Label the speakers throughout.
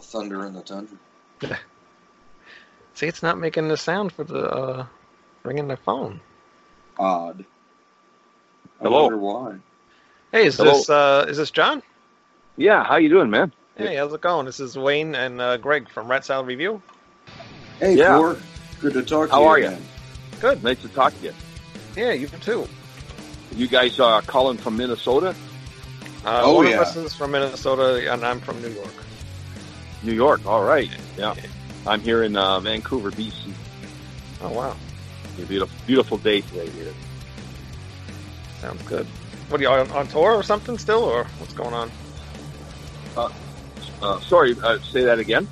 Speaker 1: The thunder in the tundra.
Speaker 2: See, it's not making the sound for the uh, ringing the phone.
Speaker 1: Odd. I
Speaker 3: Hello.
Speaker 1: wonder why.
Speaker 2: Hey, is
Speaker 3: Hello.
Speaker 2: this uh, is this John?
Speaker 3: Yeah, how you doing, man?
Speaker 2: Hey, how's it going? This is Wayne and uh, Greg from Rat Salad Review.
Speaker 1: Hey,
Speaker 3: Yeah.
Speaker 1: Thor. Good to talk to
Speaker 3: How
Speaker 1: you
Speaker 3: are you?
Speaker 1: again.
Speaker 2: Good.
Speaker 3: Nice to talk to you.
Speaker 2: Yeah, you too.
Speaker 3: You guys are calling from Minnesota,
Speaker 2: Uh,
Speaker 1: Oh,
Speaker 2: one
Speaker 1: yeah.
Speaker 2: of us is from Minnesota, and I'm from New York.
Speaker 3: New York? All right. Yeah, I'm here in uh, Vancouver, BC.
Speaker 2: Oh wow,
Speaker 3: A beautiful, beautiful day today here.
Speaker 2: sounds good. What are you on, on tour or something still, or what's going on?
Speaker 3: Uh, sorry, uh, say that again.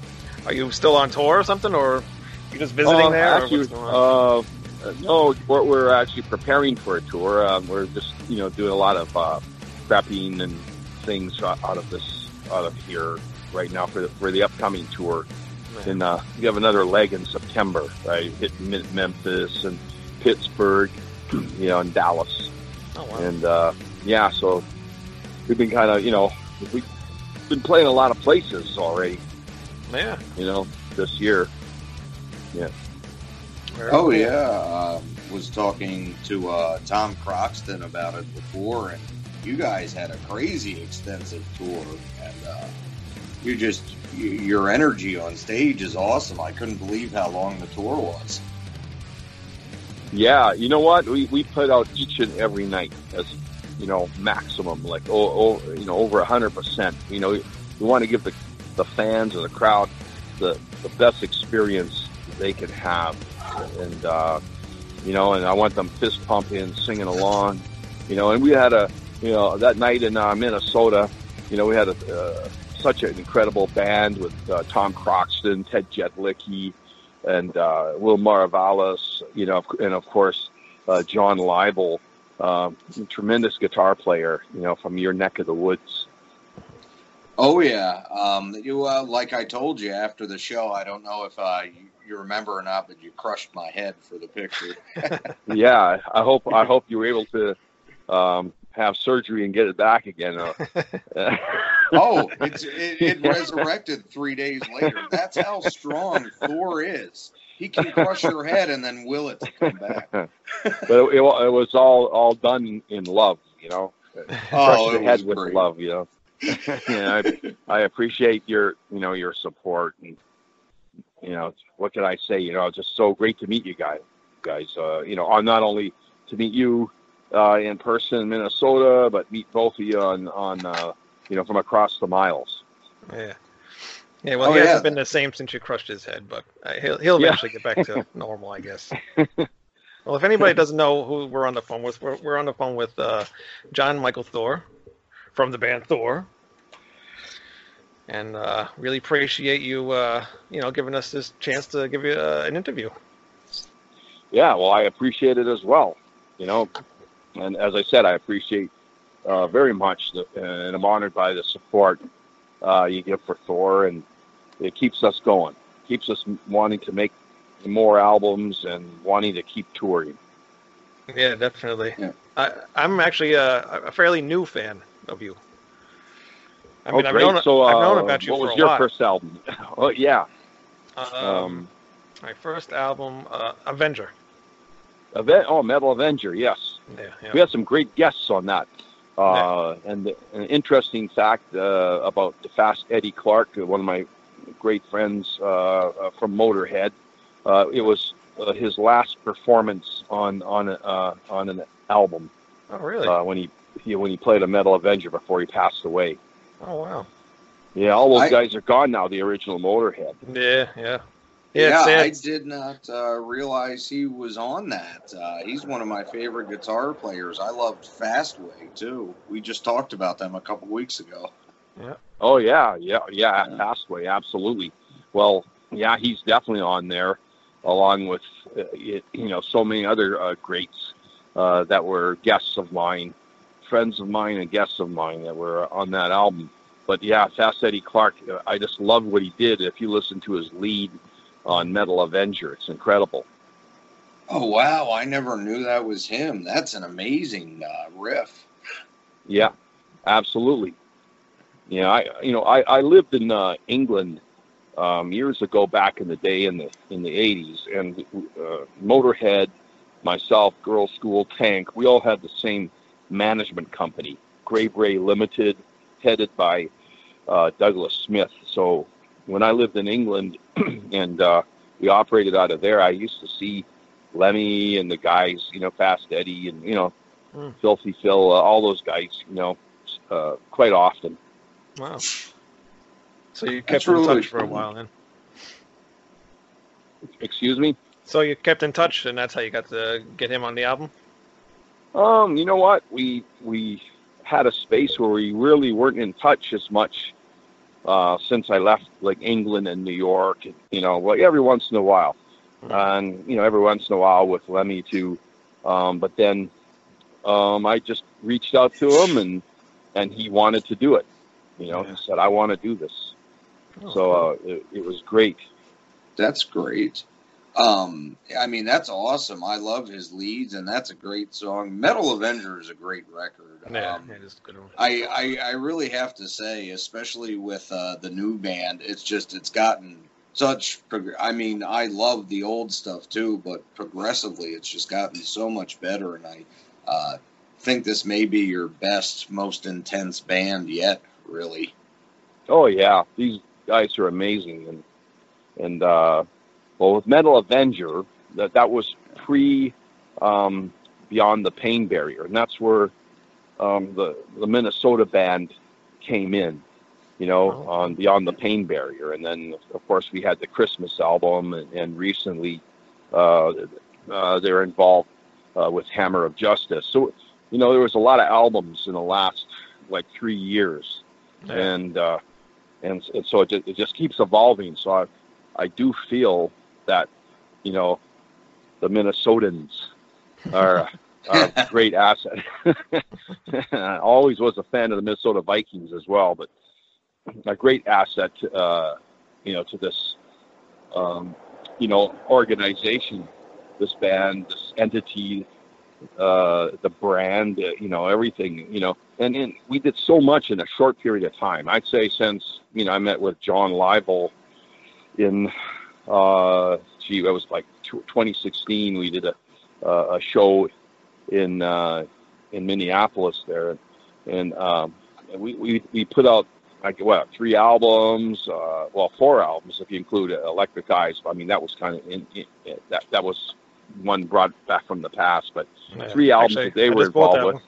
Speaker 2: Are you still on tour or something, or you just visiting
Speaker 3: Uh,
Speaker 2: there? or
Speaker 3: Actually,
Speaker 2: what's going on?
Speaker 3: uh, uh, no, we're, we're actually preparing for a tour. Um, we're just, you know, doing a lot of uh, prepping and things out of this, out of here right now for the, for the upcoming tour. And uh, we have another leg in September. I hit Memphis and Pittsburgh, you know, and Dallas.
Speaker 2: oh wow.
Speaker 3: And uh, yeah, so we've been kind of, you know, we've been playing a lot of places already,
Speaker 2: yeah.
Speaker 3: you know, this year.
Speaker 2: Very
Speaker 1: Oh
Speaker 2: cool.
Speaker 1: yeah, um, was talking to uh, Tom Croxton about it before, and you guys had a crazy extensive tour, and uh, you just your energy on stage is awesome. I couldn't believe how long the tour was.
Speaker 3: Yeah, you know what? We we put out each and every night as you know maximum, like oh, oh you know over hundred percent. You know, we want to give the the fans and the crowd the the best experience they can have, and uh, you know, and I want them fist pumping, singing along, you know. And we had a you know that night in uh, Minnesota, you know, we had a uh, such an incredible band with uh, Tom Croxton, Ted Jedlicki, and uh, Will Maravalis, you know, and of course uh, John Leibel, um, tremendous guitar player, you know, from your neck of the woods.
Speaker 1: Oh yeah, um, you uh, like I told you after the show. I don't know if uh, you, you remember or not, but you crushed my head for the picture.
Speaker 3: yeah, I hope I hope you were able to um, have surgery and get it back again. Uh,
Speaker 1: Oh, it's, it, it resurrected three days later. That's how strong Thor is. He can crush your head and then will it to come back.
Speaker 3: but it, it, it was all all done in love, you know. Crush
Speaker 1: Oh,
Speaker 3: the head with
Speaker 1: great.
Speaker 3: love, you know. yeah, I, I appreciate your you know your support and you know what can I say? You know, it's just so great to meet you guys. Guys, uh, you know, on not only to meet you uh, in person in Minnesota, but meet both of you on on uh, you know from across the miles.
Speaker 2: Yeah. Yeah, well,
Speaker 1: Oh,
Speaker 2: he
Speaker 1: yeah.
Speaker 2: hasn't been the same since you crushed his head, but uh, he'll he'll
Speaker 3: Yeah.
Speaker 2: eventually get back to normal, I guess. well, if anybody doesn't know who we're on the phone with, we're, we're on the phone with uh, Jon Mikl Thor from the band Thor, and uh, really appreciate you, uh, you know, giving us this chance to give you uh, an interview.
Speaker 3: Yeah, well, I appreciate it as well. You know, and as I said, I appreciate uh, very much, the, and I'm honored by the support uh, you give for Thor, and it keeps us going, keeps us wanting to make more albums and wanting to keep touring.
Speaker 2: Yeah, definitely.
Speaker 1: Yeah.
Speaker 2: I, I'm actually a, a fairly new fan of you. I mean,
Speaker 3: oh,
Speaker 2: I've
Speaker 3: great!
Speaker 2: known
Speaker 3: so, uh,
Speaker 2: I've known about you
Speaker 3: what
Speaker 2: for
Speaker 3: was
Speaker 2: a
Speaker 3: your
Speaker 2: while.
Speaker 3: first album? oh, yeah,
Speaker 2: Um,
Speaker 3: um,
Speaker 2: my first album, uh, Avenger.
Speaker 3: Aven- oh, Metal Avenger, yes.
Speaker 2: Yeah, yeah.
Speaker 3: We had some great guests on that. Uh, And the, an interesting fact uh, about the fast Eddie Clarke, uh, one of my great friends uh, uh, from Motorhead, uh, it was uh, his last performance on on uh, on an album
Speaker 2: Oh, really?
Speaker 3: uh, when he, he when he played a Metal Avenger before he passed away.
Speaker 2: oh, wow.
Speaker 3: Yeah, all those
Speaker 1: I-
Speaker 3: guys are gone now. The original Motorhead.
Speaker 2: Yeah, yeah.
Speaker 1: Yeah,
Speaker 2: Yeah,
Speaker 1: I did not uh, realize he was on that. Uh, he's one of my favorite guitar players. I loved Fastway too. We just talked about them a couple weeks ago. Yeah.
Speaker 3: Oh yeah, yeah, yeah.
Speaker 1: Yeah.
Speaker 3: Fastway, absolutely. Well, yeah, he's definitely on there, along with uh, y- you know so many other uh, greats uh, that were guests of mine, friends of mine, and guests of mine that were on that album. But yeah, Fast Eddie Clarke, uh, I just love what he did. If you listen to his lead on Metal Avenger, it's incredible.
Speaker 1: Oh wow, I never knew that was him. That's an amazing uh, riff.
Speaker 3: Yeah, absolutely. Yeah, I you know I, I lived in uh, England um, years ago back in the day in the in the eighties, and uh, Motorhead, myself, Girls School, Tank, we all had the same management company, Grave Ray Limited, headed by uh, Douglas Smith. So when I lived in England and uh, we operated out of there, I used to see Lemmy and the guys, you know, Fast Eddie and you know
Speaker 2: Hmm.
Speaker 3: Filthy Phil, uh, all those guys, you know, uh, quite often.
Speaker 2: Wow. So you
Speaker 1: That's
Speaker 2: kept in
Speaker 1: really
Speaker 2: touch for a while then.
Speaker 3: Excuse me.
Speaker 2: So you kept in touch, and that's how you got to get him on the album.
Speaker 3: Um, you know what? We we had a space where we really weren't in touch as much uh, since I left, like England and New York. You know, well, every once in a while, and you know, every once in a while with Lemmy too. Um, but then um, I just reached out to him, and and he wanted to do it. You know,
Speaker 2: Yeah.
Speaker 3: he said, "I want to do this."
Speaker 2: Oh,
Speaker 3: so uh, it, it was great.
Speaker 1: That's great. Um, I mean, that's awesome. I love his leads, and that's a great song. Metal Avenger is a great record.
Speaker 2: yeah,
Speaker 1: Um,
Speaker 2: it is a good one.
Speaker 1: I, I I really have to say, especially with uh, the new band, it's just it's gotten such. prog- I mean, I love the old stuff too, but progressively, it's just gotten so much better, and I uh, think this may be your best, most intense band yet. Really,
Speaker 3: Oh yeah, these guys are amazing, and and uh, well with Metal Avenger, that that was pre um, Beyond the Pain Barrier, and that's where um, the the Minnesota band came in, you know,
Speaker 2: Oh.
Speaker 3: on Beyond the Pain Barrier, and then of course we had the Christmas album, and, and recently uh, uh, they're involved uh, with Hammer of Justice. So you know there was a lot of albums in the last like three years
Speaker 2: Yeah.
Speaker 3: and uh, and and so it just, it just keeps evolving. So I I do feel that you know the Minnesotans are, are a great asset. I always was a fan of the Minnesota Vikings as well, but a great asset uh, you know to this um, you know organization, this band, this entity. Uh, the brand, uh, you know, everything, you know, and, and we did so much in a short period of time. I'd say since you know I met with John Livel in, uh, gee, that was like 2016. We did a uh, a show in uh, in Minneapolis there, and um, and we, we we put out like what three albums, uh, well four albums if you include Electric Eyes. I mean that was kind of in, in, that that was one brought back from the past, but
Speaker 2: Yeah.
Speaker 3: three albums
Speaker 2: Actually,
Speaker 3: that they
Speaker 2: I
Speaker 3: were involved with.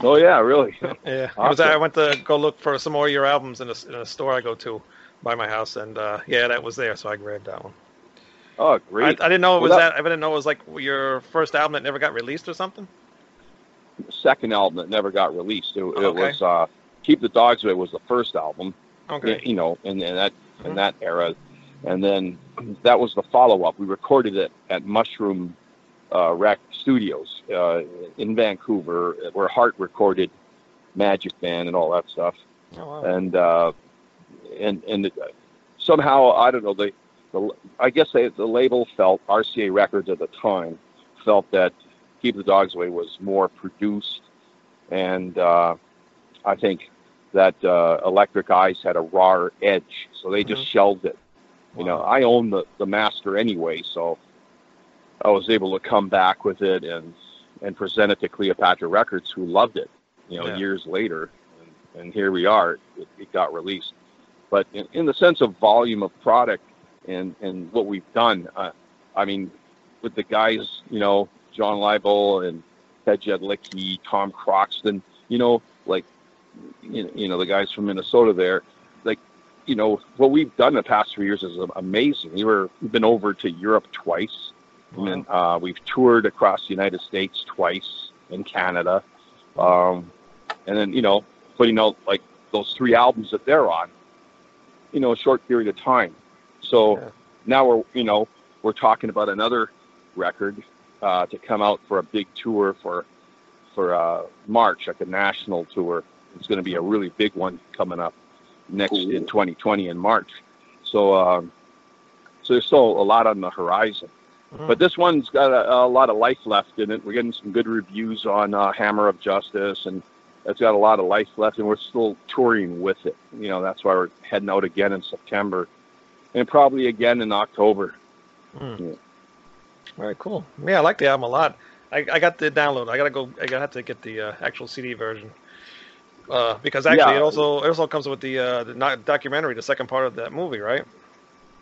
Speaker 3: Oh yeah, really?
Speaker 2: Yeah, I was.
Speaker 3: Awesome.
Speaker 2: I went to go look for some more of your albums in a, in a store I go to by my house, and uh, yeah, that was there, so I grabbed that one.
Speaker 3: Oh
Speaker 2: I,
Speaker 3: great!
Speaker 2: I didn't know it
Speaker 3: Well,
Speaker 2: was
Speaker 3: that-
Speaker 2: that. I didn't know it was like your first album that never got released or something.
Speaker 3: second album that never got released. It, it
Speaker 2: Okay.
Speaker 3: was uh, "Keep the Dogs Away" was the first album,
Speaker 2: Okay.
Speaker 3: you know, in, in that in
Speaker 2: Mhm.
Speaker 3: that era, and then that was the follow up. We recorded it at Mushroom uh, Rec Studios uh, in Vancouver, where Heart recorded Magic Man and all that stuff.
Speaker 2: Oh, wow.
Speaker 3: and uh, and and somehow I don't know the, the I guess they, the label felt RCA Records at the time felt that Keep the Dogs Away was more produced, and uh, I think that uh, Electric Eyes had a raw edge, so they just shelved it. You know, I own the the master anyway, so I was able to come back with it and and present it to Cleopatra Records, who loved it. You know,
Speaker 2: Yeah.
Speaker 3: years later, and, and here we are. It, it got released, but in, in the sense of volume of product and and what we've done, uh, I mean, with the guys, you know, John Leibel and Ted Jedlicki, Tom Croxton, you know, like, you know, you know, the guys from Minnesota there, like, you know, what we've done the past three years is amazing. We were, we've been over to Europe twice.
Speaker 2: Wow.
Speaker 3: And uh, we've toured across the United States twice in Canada. Um, and then, you know, putting out like those three albums that they're on, you know, a short period of time. So
Speaker 2: Yeah.
Speaker 3: now we're, you know, we're talking about another record uh, to come out for a big tour for for uh, March, like a national tour. It's going to be a really big one coming up next in 2020 in March. So, um, so there's still a lot on the horizon.
Speaker 2: Mhm.
Speaker 3: But this one's got a, a lot of life left in it. We're getting some good reviews on uh, Hammer of Justice, and it's got a lot of life left, and we're still touring with it. You know, that's why we're heading out again in September, and probably again in October.
Speaker 2: Mm.
Speaker 3: Yeah.
Speaker 2: All right, cool. Yeah, I like the album a lot. I, I got the download. I gotta go. I gotta have to get the uh, actual CD version. Uh, because actually,
Speaker 3: Yeah.
Speaker 2: it also it also comes with the uh, the not documentary, the second part of that movie, right?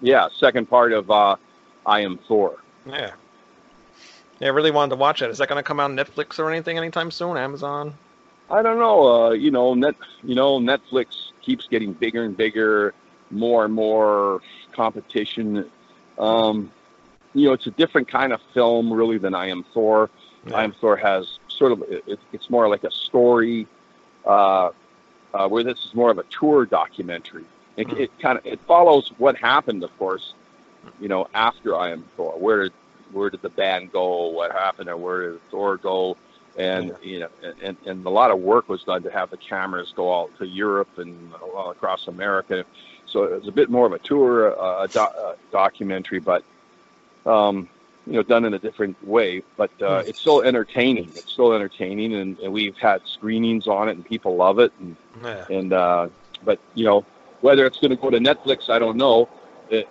Speaker 3: Yeah, second part of uh, I Am Thor.
Speaker 2: Yeah. Yeah, I really wanted to watch that. Is that gonna come out on Netflix or anything anytime soon? Amazon?
Speaker 3: I don't know. Uh, you know, net. You know, Netflix keeps getting bigger and bigger, more and more competition. Um, you know, it's a different kind of film, really, than I Am Thor. I Am Thor has sort of. It, it's more like a story, uh, uh, where this is more of a tour documentary. It,
Speaker 2: Mhm.
Speaker 3: it kind of it follows what happened, of course. You know, after I Am Thor, where did where did the band go? What happened? Or where did Thor go? And you know, and, and a lot of work was done to have the cameras go out to Europe and all across America. So it was a bit more of a tour, uh, a do- uh, documentary, but um, you know, done in a different way. But uh, it's still entertaining. It's still entertaining, and, and we've had screenings on it, and people love it. And
Speaker 2: Yeah.
Speaker 3: and uh, but you know, whether it's going to go to Netflix, I don't know. It,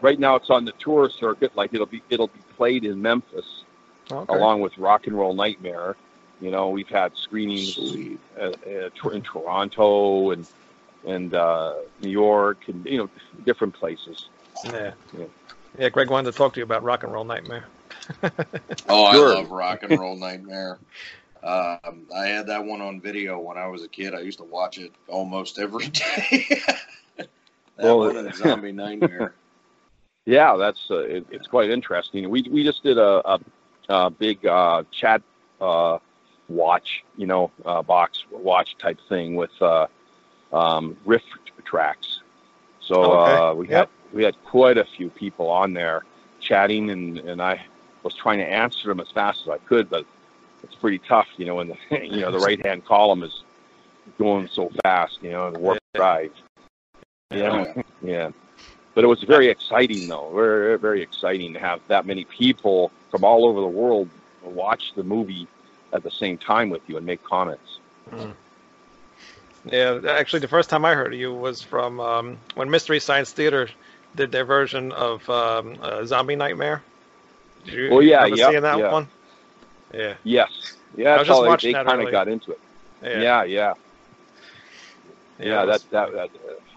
Speaker 3: right now, it's on the tour circuit. Like it'll be it'll be played in Memphis
Speaker 2: Okay.
Speaker 3: along with Rock and Roll Nightmare. You know, we've had screenings
Speaker 1: Sweet.
Speaker 3: uh, uh, in Toronto and and uh, New York and you know different places.
Speaker 2: Yeah.
Speaker 3: Yeah.
Speaker 2: Yeah, Greg wanted to talk to you about Rock and Roll Nightmare.
Speaker 1: Oh,
Speaker 3: Sure.
Speaker 1: I love Rock and Roll Nightmare. Um, I had that one on video when I was a kid. I used to watch it almost every day. that
Speaker 3: Well,
Speaker 1: one and Zombie Nightmare.
Speaker 3: Yeah, that's uh, it, it's quite interesting. We we just did a a, a big uh, chat uh, watch, you know, uh, box watch type thing with uh, um, riff tracks. So
Speaker 2: Okay.
Speaker 3: uh, we
Speaker 2: Yep.
Speaker 3: had we had quite a few people on there chatting, and and I was trying to answer them as fast as I could, but it's pretty tough, you know, when the you know the right hand column is going so fast, you know, and warp drive. Yeah, yeah. But it was very exciting, though. Very, very exciting to have that many people from all over the world watch the movie at the same time with you and make comments.
Speaker 2: Yeah, actually, the first time I heard of you was from um, when Mystery Science Theater did their version of um, uh, Zombie Nightmare. Did you
Speaker 3: Oh, yeah, yep,
Speaker 2: seeing that
Speaker 3: yeah.
Speaker 2: one? Yeah,
Speaker 3: Yes, yeah.
Speaker 2: I was just
Speaker 3: how they,
Speaker 2: watching
Speaker 3: they
Speaker 2: that
Speaker 3: kind of got into it.
Speaker 2: yeah,
Speaker 3: Yeah, yeah, yeah.
Speaker 2: it
Speaker 3: that,
Speaker 2: was-
Speaker 3: that, that,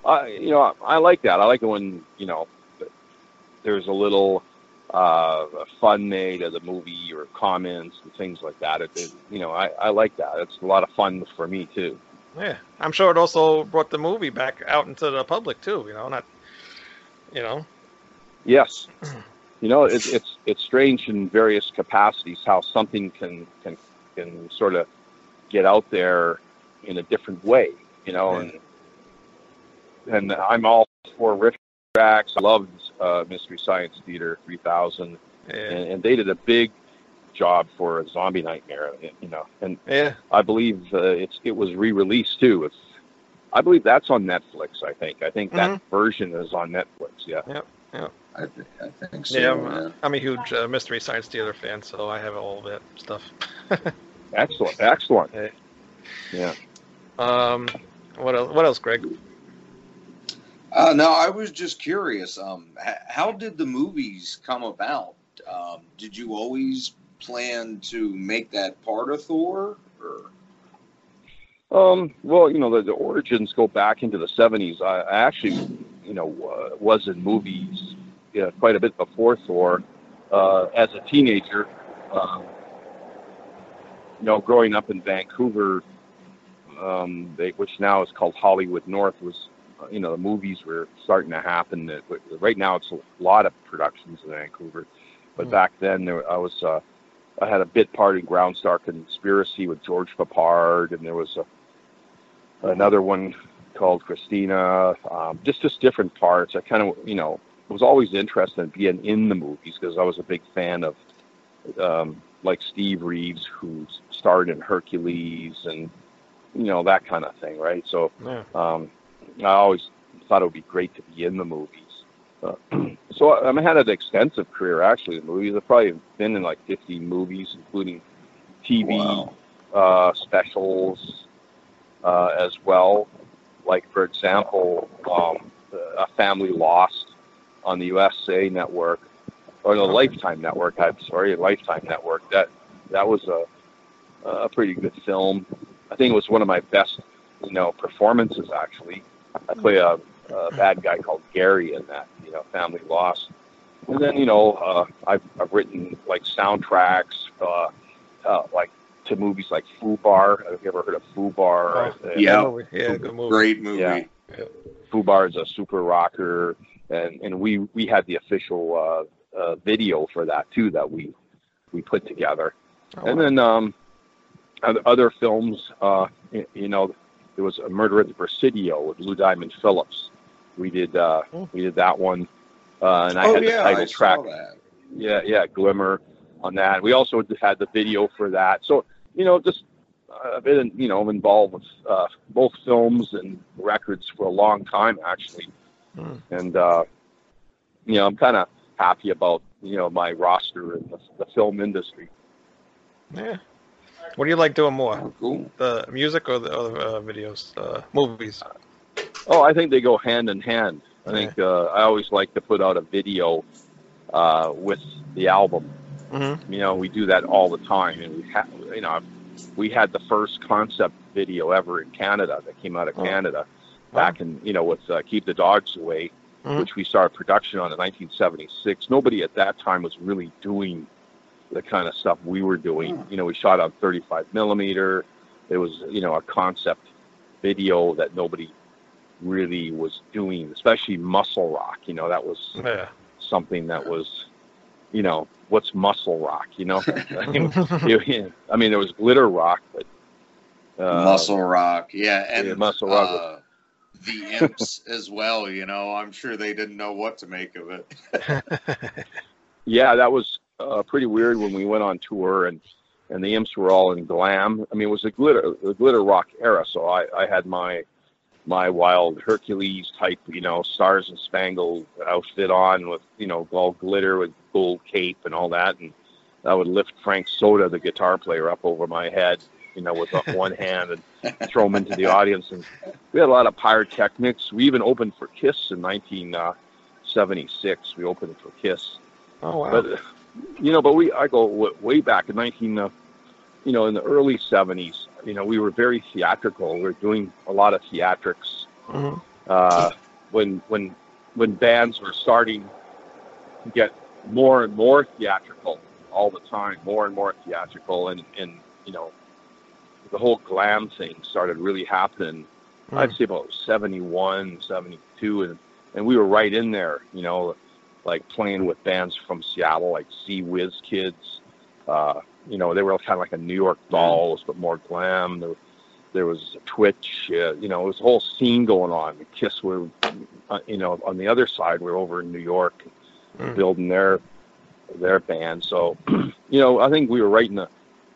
Speaker 3: uh, you know, I like that. I like it when you know there's a little uh, fun made of the movie or comments and things like that. It, it, you know, I, I like that. It's a lot of fun for me too.
Speaker 2: yeah. I'm sure it also brought the movie back out into the public too. You know, not, you know,
Speaker 3: Yes. You know, it's it's it's strange in various capacities how something can can can sort of get out there in a different way. You know, and and I'm all for riff tracks. I loved uh, Mystery Science Theater 3000,
Speaker 2: yeah,
Speaker 3: and, and they did a big job for a Zombie Nightmare. You know, and
Speaker 2: yeah.
Speaker 3: I believe uh, it's it was re-released too. It's I believe that's on Netflix. I think I think that version is on Netflix. Yeah.
Speaker 1: I, th- I think so.
Speaker 2: Yeah, I'm,
Speaker 1: man.
Speaker 2: I'm a huge uh, Mystery Science Theater fan, so I have all that stuff.
Speaker 3: Excellent. Excellent.
Speaker 2: Hey.
Speaker 3: Yeah.
Speaker 2: Um, what else? What else, Greg?
Speaker 1: Uh, no, I was just curious. Um, how did the movies come about? Um, did you always plan to make that part of Thor? Or?
Speaker 3: Um, well, you know, the, the origins go back into the 70s. I, I actually, you know, uh, was in movies you know, quite a bit before Thor. uh, as a teenager, um, you know, growing up in Vancouver, um, they, which now is called Hollywood North, was you know the movies were starting to happen. That right now it's a lot of productions in Vancouver, but
Speaker 2: Mm.
Speaker 3: back then there I was uh, I had a bit part in Ground Star Conspiracy with George Peppard, and there was a, another one called Christina. Um, just just different parts. I kind of you know was always interested in being in the movies because I was a big fan of um, like Steve Reeves, who starred in Hercules and you know that kind of thing, right? So
Speaker 2: Yeah.
Speaker 3: um, I always thought it would be great to be in the movies. Uh, so I, I had an extensive career actually in movies. I've probably been in like 50 movies, including TV
Speaker 1: Wow.
Speaker 3: uh, specials uh, as well. Like for example, um, a Family Lost on the USA Network or the Lifetime Network. I'm sorry, Lifetime Network. That that was a a pretty good film. I think it was one of my best, you know, performances actually. I play a, a bad guy called Gary in that, you know, Family Lost. And then, you know, uh, I've, I've written like soundtracks, uh, uh, like to movies like Fubar. Have you ever heard of Fubar?
Speaker 2: Oh,
Speaker 3: Uh,
Speaker 1: Yeah.
Speaker 2: Movie. Yeah, good movie.
Speaker 1: Great movie.
Speaker 3: Yeah. Fubar is a super rocker, and and we we had the official uh, uh, video for that too that we we put together.
Speaker 2: Oh,
Speaker 3: And then um, other films, uh, y- you know, there was a Murder at the Presidio with Lou Diamond Phillips. We did uh,
Speaker 2: Oh.
Speaker 3: we did that one, uh, and I
Speaker 1: oh
Speaker 3: had the
Speaker 1: yeah,
Speaker 3: title
Speaker 1: I
Speaker 3: track.
Speaker 1: saw that.
Speaker 3: Yeah, yeah, Glimmer on that. We also had the video for that. So you know, just uh, I've been you know involved with uh, both films and records for a long time actually,
Speaker 2: Hmm.
Speaker 3: and uh, you know I'm kind of happy about you know my roster in the, the film industry.
Speaker 2: Yeah. What do you like doing more,
Speaker 1: Oh, cool.
Speaker 2: the music or the other uh, videos, uh, movies?
Speaker 3: Oh, I think they go hand in hand. I think uh, I always like to put out a video uh, with the album.
Speaker 2: Mm-hmm.
Speaker 3: You know, we do that all the time, and we have, you know, we had the first concept video ever in Canada that came out of
Speaker 2: Oh.
Speaker 3: Canada back in, you know, with uh, Keep the Dogs Away,
Speaker 2: Mhm.
Speaker 3: which we started production on in 1976. Nobody at that time was really doing the kind of stuff we were doing.
Speaker 1: Hmm.
Speaker 3: You know, we shot on 35 millimeter. It was, you know, a concept video that nobody really was doing, especially muscle rock. You know, that was
Speaker 2: Yeah.
Speaker 3: something that was, you know, what's muscle rock? You know, I mean, you- I mean, there was glitter rock, but uh,
Speaker 1: Muscle Rock, yeah, and
Speaker 3: yeah, Muscle Rock.
Speaker 1: uh, the Imps as well. You know, I'm sure they didn't know what to make of it.
Speaker 3: Yeah, that was uh, pretty weird when we went on tour and and the imps were all in glam. I mean, it was a glitter the glitter rock era, so I I had my my wild Hercules type, you know, stars and spangled outfit on with you know all glitter with gold cape and all that, and I would lift Frank Soda, the guitar player, up over my head, you know, with one hand and throw him into the audience. And we had a lot of pyrotechnics. We even opened for Kiss in 1976. We opened for Kiss.
Speaker 2: oh wow.
Speaker 3: But uh, you know, but we I go way back in 19, uh, you know, in the early 70s. You know, we were very theatrical. We were doing a lot of theatrics.
Speaker 2: Mhm.
Speaker 3: Uh, when when when bands were starting to get more and more theatrical all the time, more and more theatrical, and and you know, the whole glam thing started really happening.
Speaker 2: Mm.
Speaker 3: I'd say about 71, 72, and and we were right in there. You know, like playing with bands from Seattle, like Sea Whiz Kids. Uh, you know, they were kind of like a New York Dolls, but more glam. There, there was Twitch. Uh, you know, it was a whole scene going on. The Kiss were, uh, you know, on the other side. We're over in New York,
Speaker 2: Mm.
Speaker 3: building their their band. So, you know, I think we were right in the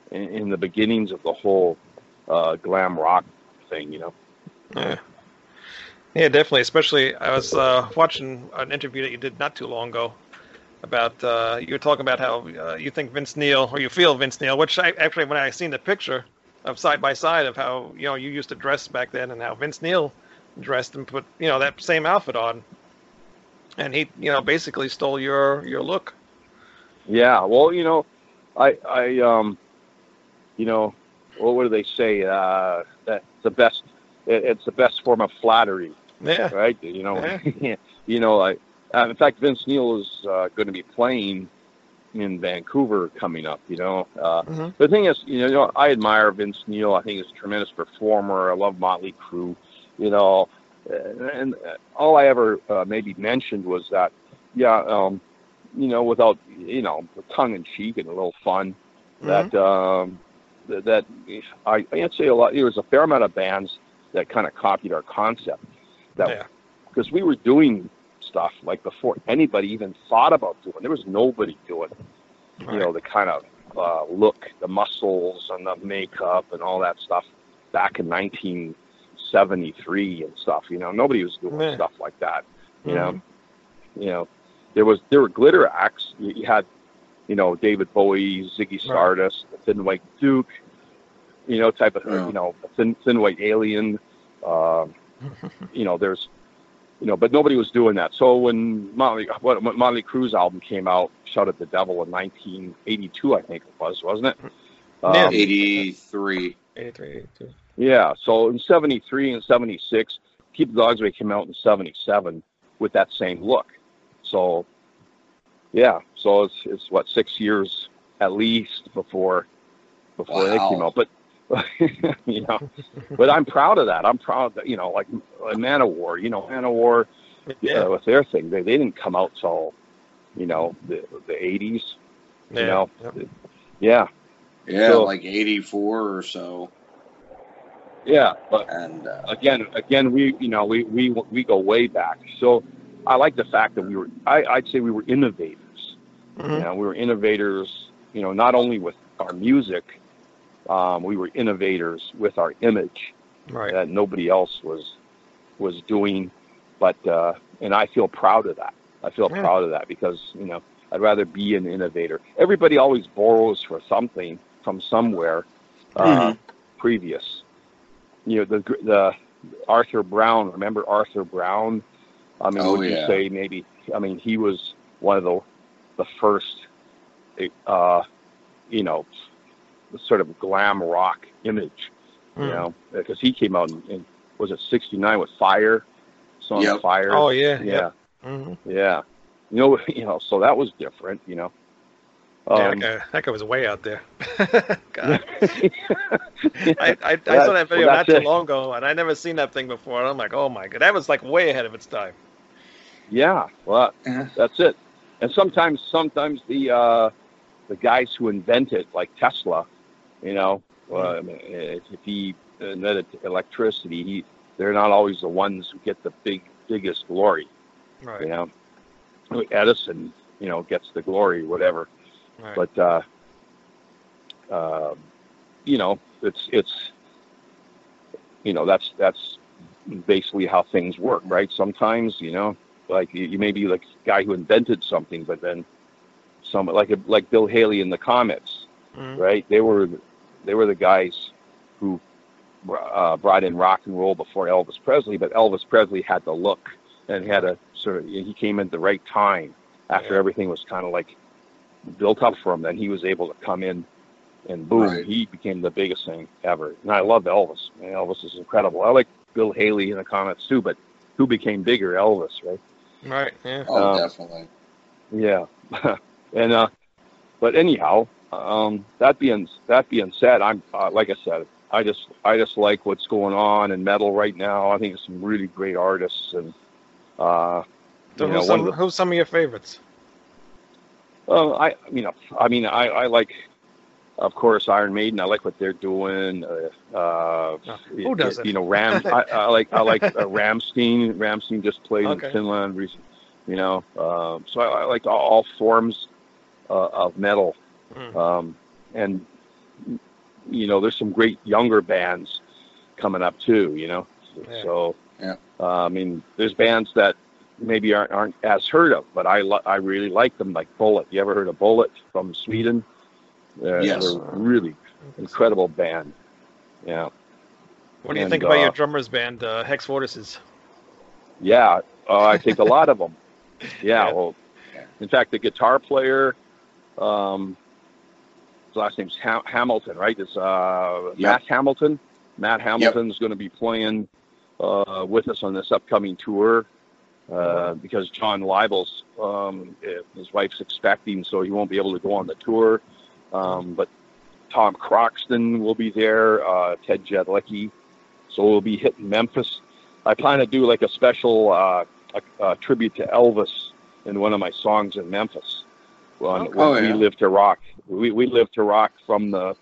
Speaker 3: in, in the beginnings of the whole uh, glam rock thing. You know.
Speaker 2: Yeah. Yeah, definitely. Especially, I was uh, watching an interview that you did not too long ago about uh, you were talking about how uh, you think Vince Neil or you feel Vince Neil, which I actually when I seen the picture of side by side of how you know you used to dress back then and how Vince Neil dressed and put you know that same outfit on, and he you know basically stole your your look.
Speaker 3: Yeah, well, you know, I, I, um, you know, what, do they say? Uh, that the best, it, it's the best form of flattery,
Speaker 2: Yeah.
Speaker 3: right? You know, Yeah. you know, I, uh, in fact, Vince Neil is uh, going to be playing in Vancouver coming up. You know, uh,
Speaker 2: Mhm.
Speaker 3: the thing is, you know, I admire Vince Neil. I think he's a tremendous performer. I love Motley Crue. You know, and, and all I ever uh, maybe mentioned was that, yeah, um, you know, without you know, tongue in cheek and a little fun, that um, that, that I I'd say a lot. There was a fair amount of bands that kind of copied our concept. That
Speaker 2: Yeah.
Speaker 3: because we were doing stuff like before anybody even thought about doing. There was nobody doing, you know, the kind of uh, look, the muscles and the makeup and all that stuff back in 1973 and stuff. You know, nobody was doing
Speaker 2: Yeah.
Speaker 3: stuff like that. You
Speaker 2: Mm-hmm.
Speaker 3: know, you know, there was there were glitter acts. You, you had, you know, David Bowie, Ziggy Stardust, the Thin White Duke, you know, type of
Speaker 1: Yeah.
Speaker 3: you know, Thin Thin White Alien. Um, you know, there's, you know, but nobody was doing that. So when Motley, what, when Motley Crue's album came out, "Shout at the Devil" in 1982, I think it was, wasn't it?
Speaker 2: Yeah.
Speaker 3: Um,
Speaker 1: 83.
Speaker 2: 83, 82.
Speaker 3: yeah. So in '73 and '76, Keep the Dogs Away came out in '77 with that same look. So, yeah. So it's it's what six years at least before before they came out. But you know, but I'm proud of that. I'm proud that you know, like Manowar. You know, Manowar
Speaker 2: Yeah.
Speaker 3: uh, with their thing. They they didn't come out till you know the the 80s.
Speaker 2: yeah.
Speaker 3: You know,
Speaker 2: Yep.
Speaker 3: yeah,
Speaker 1: Yeah,
Speaker 3: So-
Speaker 1: like 84 or so.
Speaker 3: yeah. But
Speaker 1: And uh,
Speaker 3: again, again, we you know we we we go way back. So I like the fact that we were. I, I'd say we were innovators. You
Speaker 2: Mhm.
Speaker 3: know, we were innovators. You know, not only with our music, um, we were innovators with our image
Speaker 2: Right.
Speaker 3: that nobody else was was doing. But uh, and I feel proud of that. I feel
Speaker 2: Yeah.
Speaker 3: proud of that because you know I'd rather be an innovator. Everybody always borrows for something from somewhere uh, previous. You know the the Arthur Brown. Remember Arthur Brown? I mean,
Speaker 1: Oh,
Speaker 3: would
Speaker 1: yeah.
Speaker 3: you say maybe? I mean, he was one of the the first, uh, you know, sort of glam rock image you
Speaker 2: Mm.
Speaker 3: know, because he came out in, in was it '69 with Fire, song
Speaker 1: Yep.
Speaker 3: Fire.
Speaker 2: Oh, yeah.
Speaker 3: yeah,
Speaker 2: hmm
Speaker 3: yeah. You know, you know, so that was different. You know.
Speaker 2: yeah,
Speaker 3: Um,
Speaker 2: that, guy, that guy was way out there. God.
Speaker 3: yeah,
Speaker 2: I, I, I saw that video
Speaker 3: well,
Speaker 2: not too
Speaker 3: it.
Speaker 2: long ago, and I never seen that thing before. And I'm like, oh my god, that was like way ahead of its time.
Speaker 3: yeah, well,
Speaker 1: Yeah.
Speaker 3: that's it. And sometimes, sometimes the uh, the guys who invent it, like Tesla, you know, uh, mean, if he invented electricity, he they're not always the ones who get the big biggest glory.
Speaker 2: Right.
Speaker 3: You know, Edison, you know, gets the glory, whatever.
Speaker 2: right.
Speaker 3: but uh, uh, you know, it's it's you know that's that's basically how things work, right? Sometimes you know, like you, you may be like a guy who invented something, but then some like like Bill Haley and the Comets,
Speaker 2: Mhm.
Speaker 3: right? They were they were the guys who uh, brought in rock and roll before Elvis Presley, but Elvis Presley had the look and had a sort of he came at the right time after
Speaker 2: Yeah.
Speaker 3: everything was kind of like built up for him. Then he was able to come in and boom,
Speaker 1: Right.
Speaker 3: he became the biggest thing ever. And I love Elvis. Man, Elvis is incredible. I like Bill Haley and the Comets too, but who became bigger? Elvis, right?
Speaker 2: Right. Yeah.
Speaker 1: oh,
Speaker 3: Um,
Speaker 1: definitely.
Speaker 3: Yeah, and uh, but anyhow, um, that being that being said, I'm uh, like I said, I just I just like what's going on in metal right now. I think it's some really great artists, and uh,
Speaker 2: So
Speaker 3: you know,
Speaker 2: who's, some,
Speaker 3: of the-
Speaker 2: who's some of your favorites?
Speaker 3: uh, I you know I mean I I like. Of course, Iron Maiden. I like what they're doing. Uh, uh,
Speaker 2: who doesn't?
Speaker 3: You know, Ram. I, I like I like uh, Rammstein. Rammstein just played
Speaker 2: Okay.
Speaker 3: in Finland recently. You know, um, so I, I like all, all forms uh, of metal.
Speaker 2: Mm.
Speaker 3: Um, and you know, there's some great younger bands coming up too. You know,
Speaker 2: Yeah.
Speaker 3: so
Speaker 1: Yeah.
Speaker 3: uh, I mean, there's bands that maybe aren't, aren't as heard of, but I li- I really like them. Like Bullet. You ever heard of Bullet from Sweden? They're,
Speaker 1: Yes.
Speaker 3: they're a really incredible band. Yeah,
Speaker 2: What do you
Speaker 3: And,
Speaker 2: think about
Speaker 3: uh,
Speaker 2: your drummer's band, uh, Hex Vortices?
Speaker 3: yeah. Uh, I think a lot of them. Yeah.
Speaker 2: Yeah.
Speaker 3: Well, in fact, the guitar player, um, his last name's ha- Hamilton, right? It's uh,
Speaker 1: Yep.
Speaker 3: Matt Hamilton. Matt Hamilton's going to be playing uh, with us on this upcoming tour. uh, because John Libel's um, eh, his wife's expecting, so he won't be able to go on the tour. Um, but Tom Croxton will be there, uh, Ted Jedlicki, so we'll be hitting Memphis. I plan to do like a special uh, a, a tribute to Elvis in one of my songs in Memphis. On,
Speaker 2: Okay.
Speaker 1: Oh,
Speaker 3: we
Speaker 1: yeah.
Speaker 3: live to rock. We we live to rock from the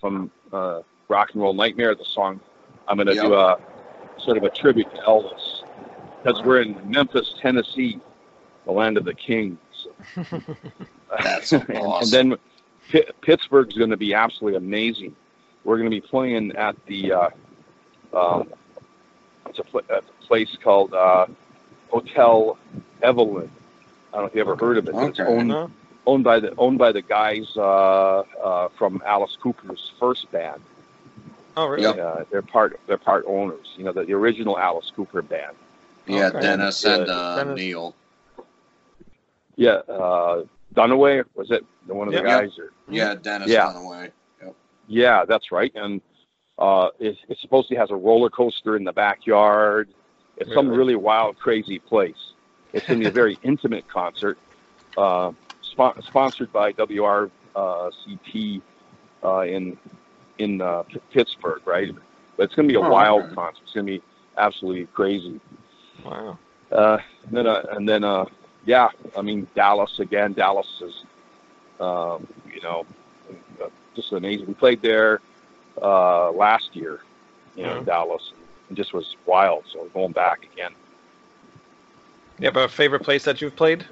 Speaker 3: from uh, Rock and Roll Nightmare. The song I'm going to do a sort of a tribute to Elvis because we're in Memphis, Tennessee, the land of the kings.
Speaker 1: That's
Speaker 3: and,
Speaker 1: awesome.
Speaker 3: and then P- Pittsburgh's going to be absolutely amazing. We're going to be playing at the uh, um, it's a, pl- a place called uh, Hotel Evelyn. I don't know if you ever heard of it. but It's
Speaker 1: Okay.
Speaker 3: owned
Speaker 2: No?
Speaker 3: Owned by the owned by the guys uh, uh, from Alice Cooper's first band.
Speaker 2: Oh, really?
Speaker 1: Yep.
Speaker 3: Uh, they're part they're part owners. You know, the, the original Alice Cooper band.
Speaker 1: yeah,
Speaker 2: Okay.
Speaker 1: Dennis and uh,
Speaker 2: Dennis.
Speaker 1: Neal.
Speaker 3: Yeah, uh, Dunaway was it? The one of the
Speaker 2: Yep.
Speaker 3: guys. Or,
Speaker 1: Yeah, Dennis
Speaker 3: Yeah.
Speaker 1: Dunaway.
Speaker 3: Yeah, that's right. And uh, it, it supposedly has a roller coaster in the backyard. It's some
Speaker 2: Really?
Speaker 3: really wild, crazy place. It's going to be a very intimate concert, uh, spo- sponsored by WRCT uh, in in uh, P- Pittsburgh, right? But it's going to be a
Speaker 1: Oh,
Speaker 3: wild
Speaker 1: okay.
Speaker 3: concert. It's going to be absolutely crazy.
Speaker 2: Wow.
Speaker 3: Uh, and then, uh, and then, uh, yeah, I mean Dallas again. Dallas is, um, you know, uh, just amazing. We played there uh, last year, you know, in Dallas, and just was wild. So we're going back again.
Speaker 2: You have a favorite place that you've played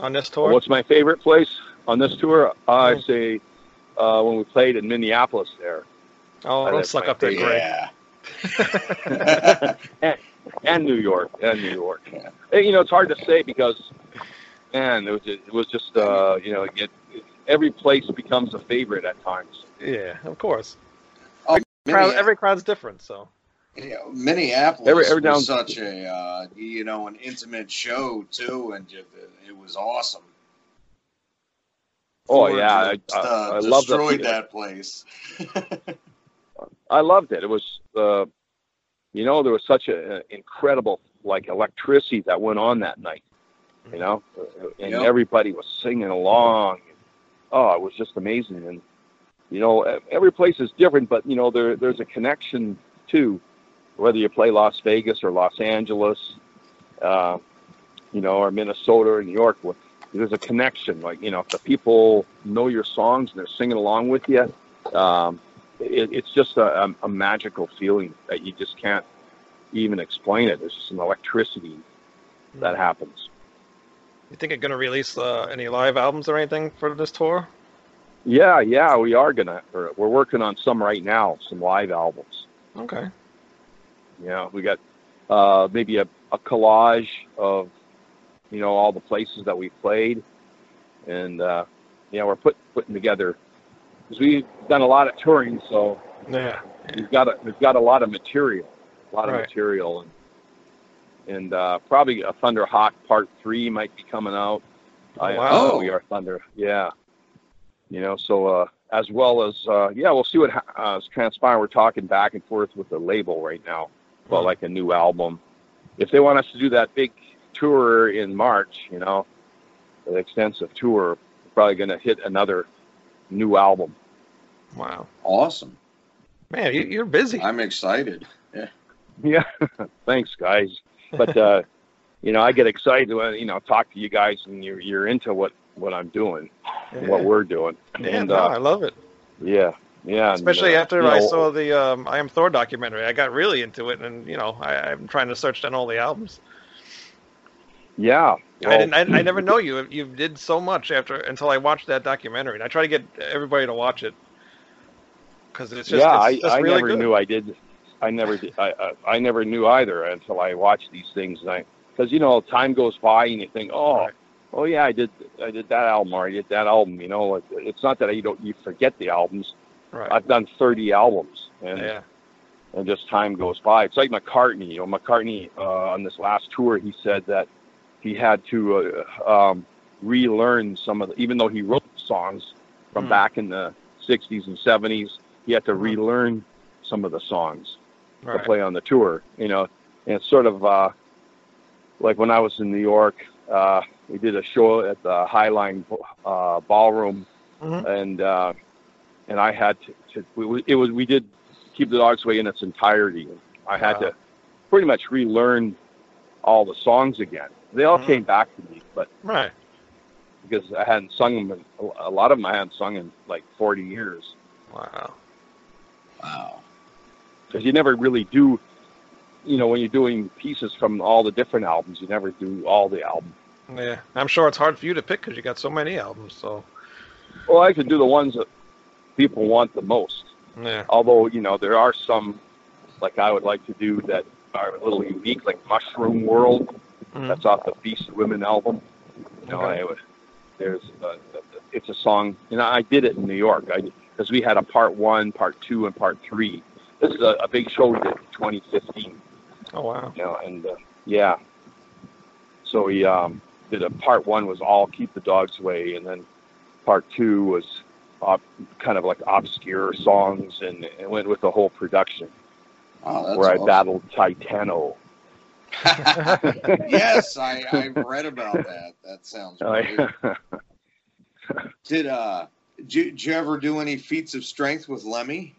Speaker 2: on this tour?
Speaker 3: What's my favorite place on this tour? I
Speaker 2: Mm.
Speaker 3: say uh, when we played in Minneapolis there,
Speaker 2: oh, I don't
Speaker 3: that's
Speaker 2: suck up there, Greg.
Speaker 1: Yeah.
Speaker 3: and New York, and New York.
Speaker 1: Yeah.
Speaker 3: You know, it's hard to say because, man, it was it was just uh, you know, it, every place becomes a favorite at times.
Speaker 2: yeah, of course.
Speaker 1: Oh,
Speaker 2: Crowd, every crowd's different, so.
Speaker 1: You know, Minneapolis
Speaker 3: Every- every
Speaker 1: was
Speaker 3: down-
Speaker 1: such a uh, you know an intimate show too, and just, it was awesome.
Speaker 3: Oh
Speaker 1: Ford
Speaker 3: yeah, I,
Speaker 1: just,
Speaker 3: I,
Speaker 1: uh,
Speaker 3: I love the
Speaker 1: destroyed that place.
Speaker 3: I loved it. It was, uh, you know, there was such an incredible like electricity that went on that night. You know, and
Speaker 1: Yep.
Speaker 3: everybody was singing along. Oh, it was just amazing. And you know, every place is different, but you know, there there's a connection too. Whether you play Las Vegas or Los Angeles, uh, you know, or Minnesota or New York, there's a connection. Like you know, if the people know your songs and they're singing along with you, um, it, it's just a, a, magical feeling that you just can't even explain it. There's just an electricity that happens.
Speaker 2: You think you're going to release uh, any live albums or anything for this tour?
Speaker 3: Yeah, yeah, we are gonna. We're working on some right now, some live albums.
Speaker 2: Okay.
Speaker 3: Yeah, we got uh, maybe a, a collage of you know all the places that we played, and uh, yeah, we're put, putting together because we've done a lot of touring, so
Speaker 2: Yeah.
Speaker 3: we've got a, we've got a lot of material, a lot of
Speaker 2: Right.
Speaker 3: material, and and uh, probably a Thunder Hawk Part Three might be coming out. I,
Speaker 2: wow.
Speaker 3: uh, we are Thunder, yeah. You know, so uh, as well as uh, yeah, we'll see what ha- uh, is transpiring. We're talking back and forth with the label right now about
Speaker 2: Hmm.
Speaker 3: like a new album. If they want us to do that big tour in March, you know, an extensive tour, we're probably going to hit another new album.
Speaker 2: Wow.
Speaker 1: awesome.
Speaker 2: Man, you, you're busy.
Speaker 1: I'm excited.
Speaker 3: Yeah, Yeah. thanks, guys. But uh, you know, I get excited when you know talk to you guys and you're you're into what what I'm doing, and what we're doing,
Speaker 2: Yeah,
Speaker 3: and
Speaker 2: no, I
Speaker 3: uh,
Speaker 2: love it.
Speaker 3: yeah, yeah. and,
Speaker 2: Especially
Speaker 3: uh,
Speaker 2: after I
Speaker 3: know,
Speaker 2: saw the um, I Am Thor documentary. I got really into it, and, you know, I, I'm trying to search down all the albums.
Speaker 3: Yeah,
Speaker 2: I didn't. I, I never know you. You did so much after until I watched that documentary, and I try to get everybody to watch it because it's just
Speaker 3: yeah,
Speaker 2: it's
Speaker 3: I,
Speaker 2: just
Speaker 3: I
Speaker 2: really
Speaker 3: never
Speaker 2: good.
Speaker 3: knew I did. I never did. I, I I never knew either until I watched these things, and I because you know time goes by and you think, oh,
Speaker 2: Right.
Speaker 3: oh yeah, I did I did that album or I did that album. You know, it, it's not that you don't you forget the albums.
Speaker 2: Right.
Speaker 3: I've done 30 albums, and
Speaker 2: yeah.
Speaker 3: and just time goes by. It's like McCartney. You know, McCartney uh, on this last tour, he said that he had to uh, um, relearn some of the, even though he wrote songs from
Speaker 2: Mhm.
Speaker 3: back in the 60s and 70s, he had to
Speaker 2: Mhm.
Speaker 3: relearn some of the songs
Speaker 2: Right.
Speaker 3: to play on the tour. You know, and it's sort of uh, like when I was in New York, uh, we did a show at the Highline uh, Ballroom,
Speaker 2: Mhm.
Speaker 3: and uh, and I had to, to we, we- it was we did keep the dogs way in its entirety. I had
Speaker 2: Wow.
Speaker 3: to pretty much relearn all the songs again. They all
Speaker 2: Mhm.
Speaker 3: came back to me, but
Speaker 2: Right.
Speaker 3: because I hadn't sung them, in, a lot of them I hadn't sung in like 40 years.
Speaker 2: Wow.
Speaker 1: Wow.
Speaker 3: Because you never really do, you know, when you're doing pieces from all the different albums, you never do all the album.
Speaker 2: Yeah. I'm sure it's hard for you to pick because you got so many albums. So
Speaker 3: Well, I could do the ones that people want the most.
Speaker 2: yeah.
Speaker 3: Although, you know, there are some, like I would like to do that are a little unique, like Mushroom World.
Speaker 2: Mhm.
Speaker 3: That's off the Beast Women album. You know,
Speaker 2: Okay.
Speaker 3: I would, there's, a, it's a song, you know, I did it in New York. I because we had a part one, part two, and part three. This is a, a big show we did in 2015.
Speaker 2: Oh wow.
Speaker 3: you know, and uh, yeah. So we um, did a part one was all keep the dogs away, and then part two was uh, kind of like obscure songs, and it went with the whole production
Speaker 1: Oh, that's
Speaker 3: where I
Speaker 1: awesome.
Speaker 3: battled Titano.
Speaker 1: yes, I, I've read about that. That sounds great. Did uh did you, did you ever do any feats of strength with Lemmy?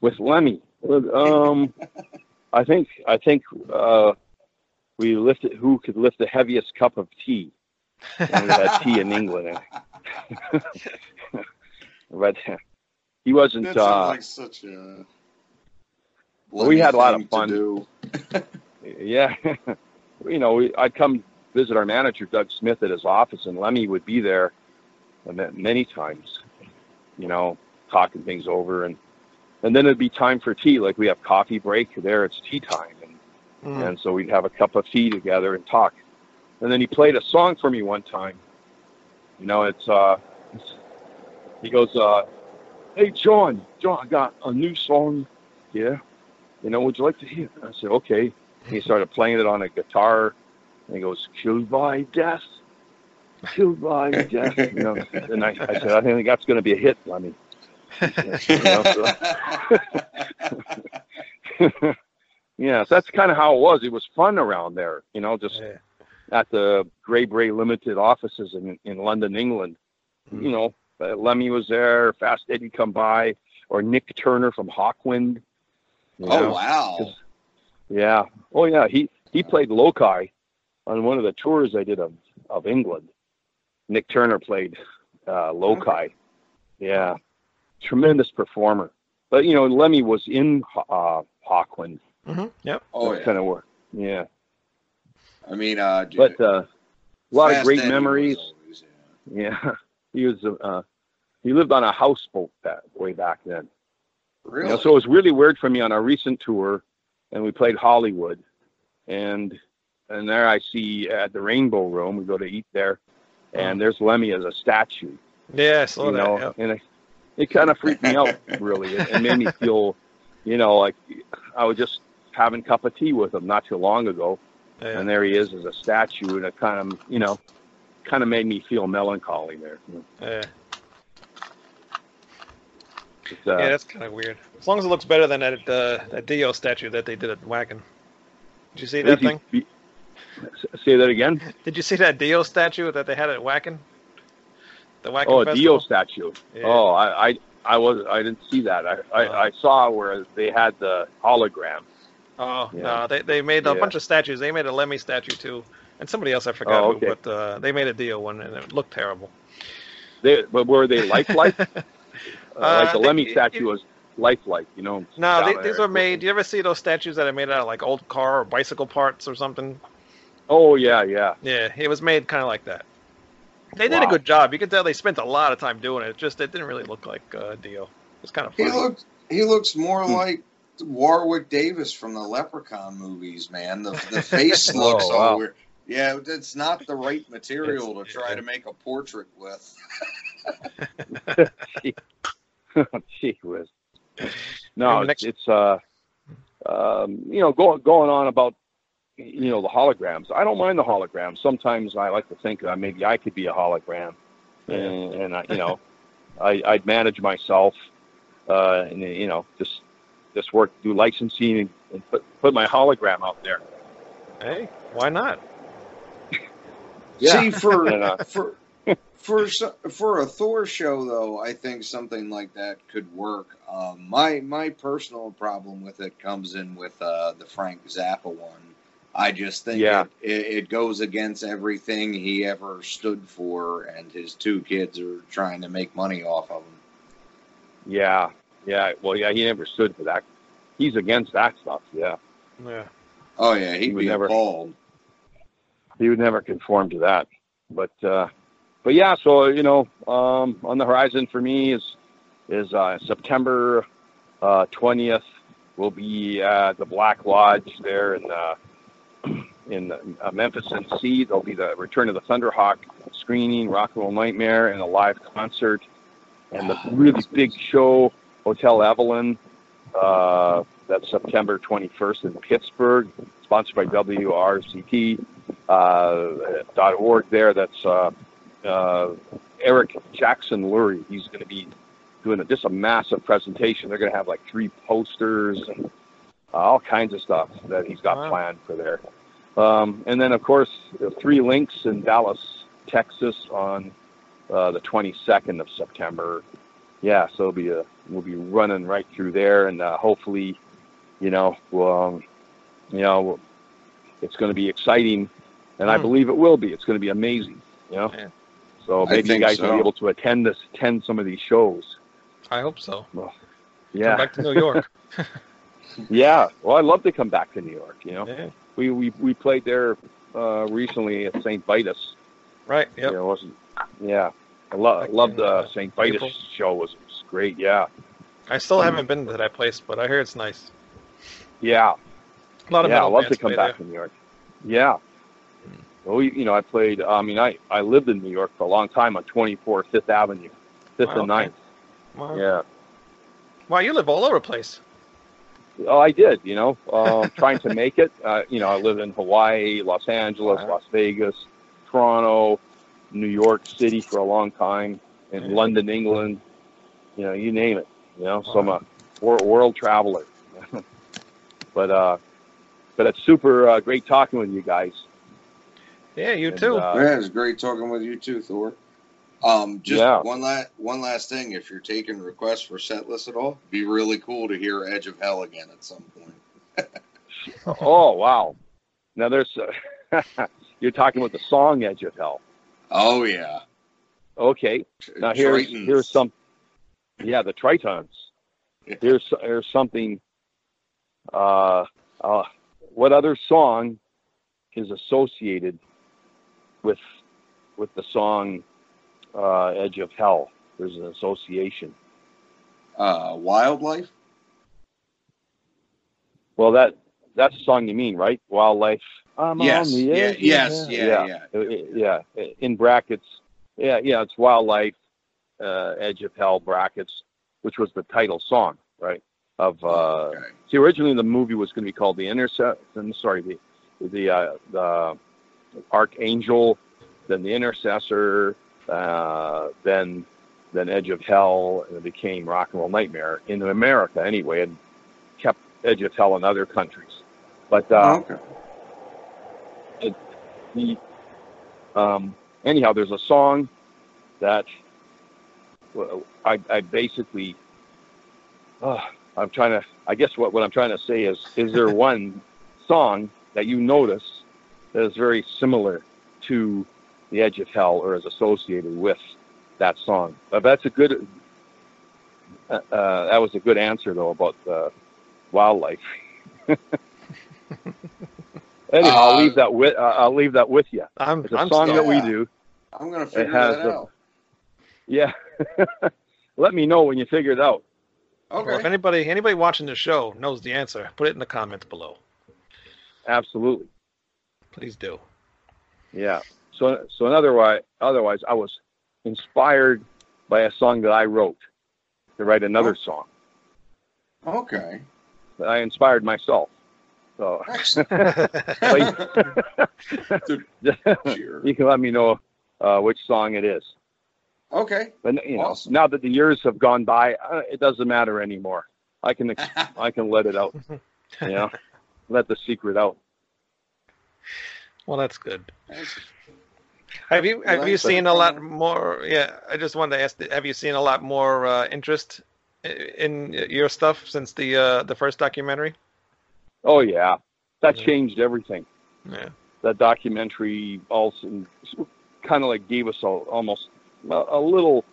Speaker 3: with Lemmy. Um, I think I think uh, we lifted who could lift the heaviest cup of tea. And we had tea in England, but he wasn't.
Speaker 1: That sounds
Speaker 3: Uh,
Speaker 1: like such a.
Speaker 3: Well, we had a lot of
Speaker 1: thing to
Speaker 3: fun.
Speaker 1: do.
Speaker 3: Yeah, you know, we, I'd come visit our manager Doug Smith at his office, and Lemmy would be there ma- many times. You know, talking things over, and and then it'd be time for tea. Like we have coffee break there; it's tea time, and
Speaker 2: Mm.
Speaker 3: and so we'd have a cup of tea together and talk. And then he played a song for me one time. You know, it's uh, it's, he goes, uh, "Hey John, John, I got a new song here. You know, would you like to hear?" it?" I said, "Okay." And he started playing it on a guitar, and he goes, "Killed by death, killed by death." You know, and I, I said, "I think that's going to be a hit, Lemmy." You know, so- yeah, so that's kind of how it was. It was fun around there, you know, just
Speaker 2: Yeah.
Speaker 3: At the Grey Bray Limited offices in in London, England.
Speaker 2: Hmm.
Speaker 3: You know, uh, Lemmy was there, Fast Eddie come by, or Nik Turner from Hawkwind. you
Speaker 1: oh
Speaker 3: know.
Speaker 1: wow!
Speaker 3: Yeah. Oh yeah, he he played Loki on one of the tours I did of of England. Nik Turner played uh, Loki. Yeah, tremendous performer. But you know, Lemmy was in uh, Hawkwind.
Speaker 2: hmm Yep.
Speaker 1: Oh
Speaker 3: That's
Speaker 1: yeah.
Speaker 3: kind of where. Yeah,
Speaker 1: I mean, uh,
Speaker 3: but uh, a lot of great memories.
Speaker 1: always, yeah.
Speaker 3: Yeah, he was. Uh, he lived on a houseboat that way back then.
Speaker 1: Really?
Speaker 3: You know, so it was really weird for me on our recent tour, and we played Hollywood, and and there I see at the Rainbow Room, we go to eat there, and there's Lemmy as a statue.
Speaker 2: Yeah, I saw
Speaker 3: you
Speaker 2: that.
Speaker 3: know,
Speaker 2: yep.
Speaker 3: and it, it kind of freaked me out really. It, it made me feel, you know, like I was just having a cup of tea with him not too long ago,
Speaker 2: Yeah.
Speaker 3: and there he is as a statue, and it kind of, you know, kind of made me feel melancholy there.
Speaker 2: yeah.
Speaker 3: Uh,
Speaker 2: yeah, that's kind of weird. As long as it looks better than that uh, that Dio statue that they did at Wacken. Did you see that thing?
Speaker 3: you- say that again.
Speaker 2: Did you see that Dio statue that they had at Wacken? The Wacken
Speaker 3: Oh,
Speaker 2: Festival?
Speaker 3: Dio statue.
Speaker 2: Yeah.
Speaker 3: Oh, I, I, I was, I didn't see that. I, I,
Speaker 2: Oh.
Speaker 3: I saw where they had the hologram.
Speaker 2: Oh
Speaker 3: Yeah.
Speaker 2: no, they they made a
Speaker 3: Yeah.
Speaker 2: bunch of statues. They made a Lemmy statue too, and somebody else I forgot
Speaker 3: Oh,
Speaker 2: who, but uh, they made a Dio one and it looked terrible.
Speaker 3: They, but were they lifelike? uh, like
Speaker 2: Uh,
Speaker 3: the
Speaker 2: they-
Speaker 3: Lemmy
Speaker 2: it-
Speaker 3: statue was lifelike, you know.
Speaker 2: No, they, these were made. Do you ever see those statues that are made out of like old car or bicycle parts or something?
Speaker 3: Oh yeah, yeah.
Speaker 2: Yeah, it was made kind of like that. They did a good job. You can tell they spent a lot of time doing it. It just it didn't really look like uh, Dio. It's kind of
Speaker 1: He looks he looks more
Speaker 3: Hmm.
Speaker 1: like Warwick Davis from the Leprechaun movies, man. The the face looks
Speaker 3: Oh,
Speaker 1: all
Speaker 3: wow.
Speaker 1: weird. Yeah, it's not the right material
Speaker 2: It's-
Speaker 1: to try to make a portrait with.
Speaker 3: Gee whiz. No,
Speaker 2: And
Speaker 3: it's,
Speaker 2: next-
Speaker 3: it's uh, um, you know, going going on about you know the holograms. I don't mind the holograms. Sometimes I like to think that maybe I could be a hologram, and, and I, you know, I, I'd manage myself, uh, and you know, just just work, do licensing, and, and put put my hologram out there.
Speaker 2: Hey, why not?
Speaker 1: See, for
Speaker 3: And, uh,
Speaker 1: for for so- for a Thor show though, I think something like that could work. Um, my my personal problem with it comes in with uh, the Frank Zappa one. I just think
Speaker 3: Yeah.
Speaker 1: it, it, it goes against everything he ever stood for, and his two kids are trying to make money off of him.
Speaker 3: Yeah, yeah. Well, yeah, he never stood for that. He's against that stuff. Yeah,
Speaker 2: Yeah.
Speaker 1: Oh yeah, he'd
Speaker 3: He would
Speaker 1: be
Speaker 3: never-
Speaker 1: appalled.
Speaker 3: he would never conform to that. But uh, but yeah, so you know, um, on the horizon for me is is uh, September uh, twentieth. we'll be at the Black Lodge there in uh, in uh, Memphis, NC. There'll be the Return of the Thunderhawk screening, Rock and Roll Nightmare, and a live concert, and the really big show, Hotel Evelyn. Uh, that's September 21st in Pittsburgh, sponsored by WRCT uh. There, that's uh, uh, Eric Jackson Lurie. He's going to be doing a, just a massive presentation. They're going to have like three posters and uh, all kinds of stuff that he's got
Speaker 2: Wow.
Speaker 3: planned for there. Um, and then, of course, three links in Dallas, Texas on uh, the 22nd of September. Yeah, so it'll be a, we'll be running right through there, and uh, hopefully, you know, we'll, um, you know, it's going to be exciting, and I
Speaker 2: Hmm.
Speaker 3: believe it will be. It's going to be amazing, you know.
Speaker 2: Yeah.
Speaker 3: So maybe you
Speaker 1: think
Speaker 3: guys will be able to attend this, attend some of these shows.
Speaker 2: I hope so.
Speaker 3: Yeah,
Speaker 2: Come back to New York.
Speaker 3: yeah. Well, I'd love to come back to New York. You know,
Speaker 2: yeah.
Speaker 3: we we we played there uh, recently at St. Vitus.
Speaker 2: Right. Yep.
Speaker 3: You know, it wasn't. Yeah, I lo-
Speaker 2: in,
Speaker 3: the
Speaker 2: uh,
Speaker 3: St. Vitus
Speaker 2: April.
Speaker 3: show. Was, was great. Yeah,
Speaker 2: I still haven't been to that place, but I hear it's nice.
Speaker 3: yeah,
Speaker 2: A lot of
Speaker 3: yeah. I love to come back
Speaker 2: there.
Speaker 3: to New York. Yeah. Well, we, you know, I played. I mean, I I lived in New York for a long time on 24 Fifth Avenue, Fifth
Speaker 2: Wow,
Speaker 3: and
Speaker 2: okay.
Speaker 3: Ninth.
Speaker 2: Wow.
Speaker 3: Yeah.
Speaker 2: Wow, you live all over the place.
Speaker 3: Oh, I did. You know, um, trying to make it. Uh, you know, I live in Hawaii, Los Angeles,
Speaker 2: Wow.
Speaker 3: Las Vegas, Toronto, New York City for a long time, in
Speaker 2: Yeah.
Speaker 3: London, England. You know, you name it. You know, so I'm a world traveler. but uh, but it's super uh, great talking with you guys.
Speaker 2: Yeah, you
Speaker 3: And,
Speaker 2: too.
Speaker 3: uh,
Speaker 1: yeah, it's great talking with you too, Thor. Um, just
Speaker 3: Yeah.
Speaker 1: one last one last thing. If you're taking requests for set lists at all, be really cool to hear Edge of Hell again at some point.
Speaker 3: oh wow! Now there's uh, you're talking about the song "Edge of Hell."
Speaker 1: Oh yeah.
Speaker 3: Okay, now here's
Speaker 1: Tritons.
Speaker 3: here's some. Yeah, the Tritons.
Speaker 1: Yeah.
Speaker 3: Here's here's something. Uh, uh, what other song is associated with with the song uh, "Edge of Hell"? There's an association.
Speaker 1: uh, wildlife.
Speaker 3: Well, that that's the song you mean, right? Wildlife. I'm
Speaker 1: yes.
Speaker 3: on the edge of
Speaker 1: Yes.
Speaker 3: hell.
Speaker 1: Yeah. Yeah.
Speaker 3: Uh, yeah, in brackets. Yeah, yeah, it's Wildlife, uh, Edge of Hell brackets, which was the title song, right? Of uh,
Speaker 1: okay.
Speaker 3: see, originally the movie was going to be called The Intercept. Sorry, the the uh, the Archangel, then the Intercessor, uh, then then Edge of Hell, and it became Rock and Roll Nightmare in America anyway, and kept Edge of Hell in other countries. But uh,
Speaker 1: okay.
Speaker 3: The um, anyhow, there's a song that I, I basically uh, I'm trying to. I guess what what I'm trying to say is, is there one song that you notice that is very similar to the Edge of Hell or is associated with that song? Uh, that's a good. Uh, uh, that was a good answer though about uh, wildlife. Anyhow, I'll
Speaker 1: Uh,
Speaker 3: leave that with uh, I'll leave that with you.
Speaker 2: I'm,
Speaker 3: It's a
Speaker 2: I'm
Speaker 3: song
Speaker 2: still,
Speaker 3: that we do.
Speaker 1: I'm gonna figure
Speaker 3: has
Speaker 1: that
Speaker 3: the-
Speaker 1: out.
Speaker 3: Yeah. Let me know when you figure it out.
Speaker 2: well, if anybody anybody watching the show knows the answer, put it in the comments below.
Speaker 3: Absolutely.
Speaker 2: Please do.
Speaker 3: Yeah. So so otherwise otherwise I was inspired by a song that I wrote to write another song.
Speaker 1: Okay.
Speaker 3: I inspired myself. So you can let me know uh, which song it is.
Speaker 1: Okay.
Speaker 3: But you know,
Speaker 1: Awesome.
Speaker 3: now that the years have gone by, uh, it doesn't matter anymore. I can ex- I can let it out. You know, let the secret out.
Speaker 2: Well, that's good.
Speaker 1: That's-
Speaker 2: Have you have you seen a lot more? Yeah, I just wanted to ask. Have you seen a lot more uh, interest in your stuff since the uh, the first documentary?
Speaker 3: Oh yeah, that
Speaker 2: Yeah.
Speaker 3: changed everything.
Speaker 2: Yeah.
Speaker 3: That documentary also kind of like gave us a, almost a, a little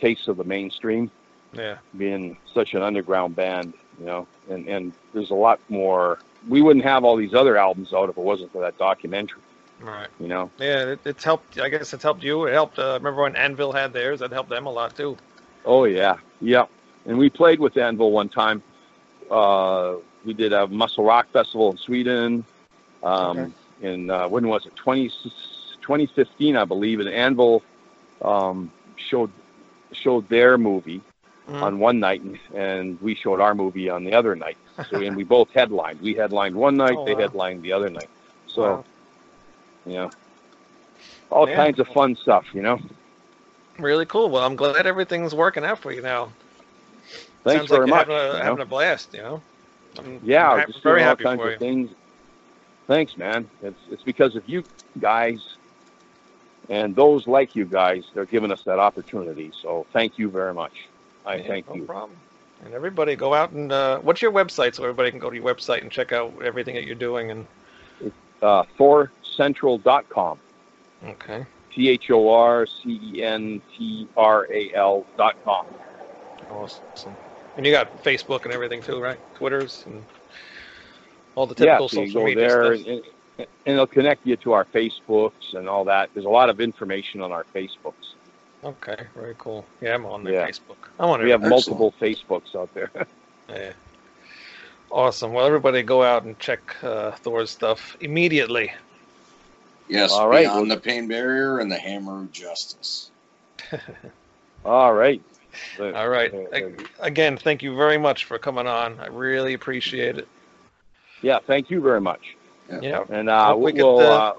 Speaker 3: taste of the mainstream,
Speaker 2: Yeah.
Speaker 3: being such an underground band, you know. And and there's a lot more. We wouldn't have all these other albums out if it wasn't for that documentary,
Speaker 2: Right.
Speaker 3: you know.
Speaker 2: Yeah, it, it's helped. I guess it's helped you. It helped. Uh, remember when Anvil had theirs? That helped them a lot too.
Speaker 3: Oh yeah, yeah. And we played with Anvil one time. Uh, we did a Muscle Rock Festival in Sweden. Um,
Speaker 2: Okay.
Speaker 3: In uh, when was it? 20, 2015, I believe. And Anvil um, showed showed their movie
Speaker 2: Mhm.
Speaker 3: on one night, and, and we showed our movie on the other night. So and we both headlined. We headlined one night.
Speaker 2: Oh,
Speaker 3: they
Speaker 2: wow.
Speaker 3: headlined the other night. So
Speaker 2: Wow.
Speaker 3: you know, all
Speaker 2: Yeah.
Speaker 3: kinds of fun stuff. You know.
Speaker 2: Really cool. Well, I'm glad everything's working out for you now.
Speaker 3: Thanks
Speaker 2: Sounds
Speaker 3: very
Speaker 2: like
Speaker 3: much.
Speaker 2: having a,
Speaker 3: you know?
Speaker 2: having a blast. You know. I'm,
Speaker 3: Yeah,
Speaker 2: I'm
Speaker 3: just
Speaker 2: very
Speaker 3: doing all kinds
Speaker 2: for
Speaker 3: of
Speaker 2: you.
Speaker 3: things. Thanks, man. It's it's because of you guys and those like you guys. They're giving us that opportunity. So thank you very much. I
Speaker 2: Yeah,
Speaker 3: thank
Speaker 2: no
Speaker 3: you.
Speaker 2: problem. And everybody, go out and uh, what's your website so everybody can go to your website and check out everything that you're doing. And
Speaker 3: Uh, ThorCentral.com.
Speaker 2: okay,
Speaker 3: T H O R C E N T R A L dot com.
Speaker 2: awesome. And you got Facebook and everything too, right? Twitters and all the
Speaker 3: Yeah,
Speaker 2: typical
Speaker 3: so you
Speaker 2: social
Speaker 3: go
Speaker 2: media
Speaker 3: there
Speaker 2: stuff.
Speaker 3: and, and, and it'll connect you to our Facebooks and all that. There's a lot of information on our Facebooks.
Speaker 2: Okay, very cool. Yeah, I'm on their
Speaker 3: Yeah.
Speaker 2: Facebook. I'm on
Speaker 3: We have
Speaker 2: there.
Speaker 3: multiple Facebooks out there.
Speaker 2: Yeah. Awesome. Well, everybody go out and check uh, Thor's stuff immediately.
Speaker 1: Yes,
Speaker 3: All right.
Speaker 1: beyond the pain barrier and the hammer of justice.
Speaker 3: all right.
Speaker 2: All right.
Speaker 3: Uh,
Speaker 2: Again, thank you very much for coming on. I really appreciate it.
Speaker 3: Yeah, thank you very much.
Speaker 2: Yeah.
Speaker 3: And uh,
Speaker 2: we
Speaker 3: we'll
Speaker 2: get,
Speaker 3: uh,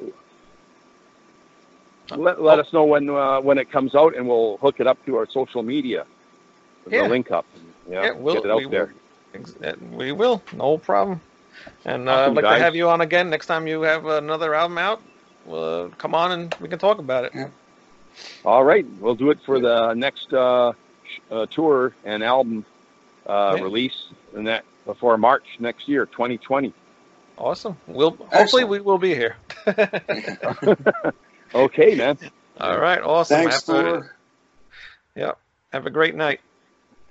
Speaker 3: let, let us know when uh, when it comes out, and we'll hook it up to our social media. The
Speaker 2: Yeah.
Speaker 3: link up. Yeah,
Speaker 2: Yeah, we'll-
Speaker 3: get it out
Speaker 2: we
Speaker 3: there.
Speaker 2: Ex- uh, We will. No problem. And uh, I'd like
Speaker 3: guys.
Speaker 2: to have you on again next time you have another album out. Well, come on and we can talk about it.
Speaker 3: All right, we'll do it for the next uh, sh- uh, tour and album uh,
Speaker 2: Yeah.
Speaker 3: release, and that before March next year, 2020.
Speaker 2: Awesome. We'll hopefully
Speaker 1: Excellent.
Speaker 2: we will be here.
Speaker 3: Okay, man.
Speaker 2: All right. Awesome.
Speaker 1: Thanks,
Speaker 2: have, a,
Speaker 1: Thor.
Speaker 2: have a great night.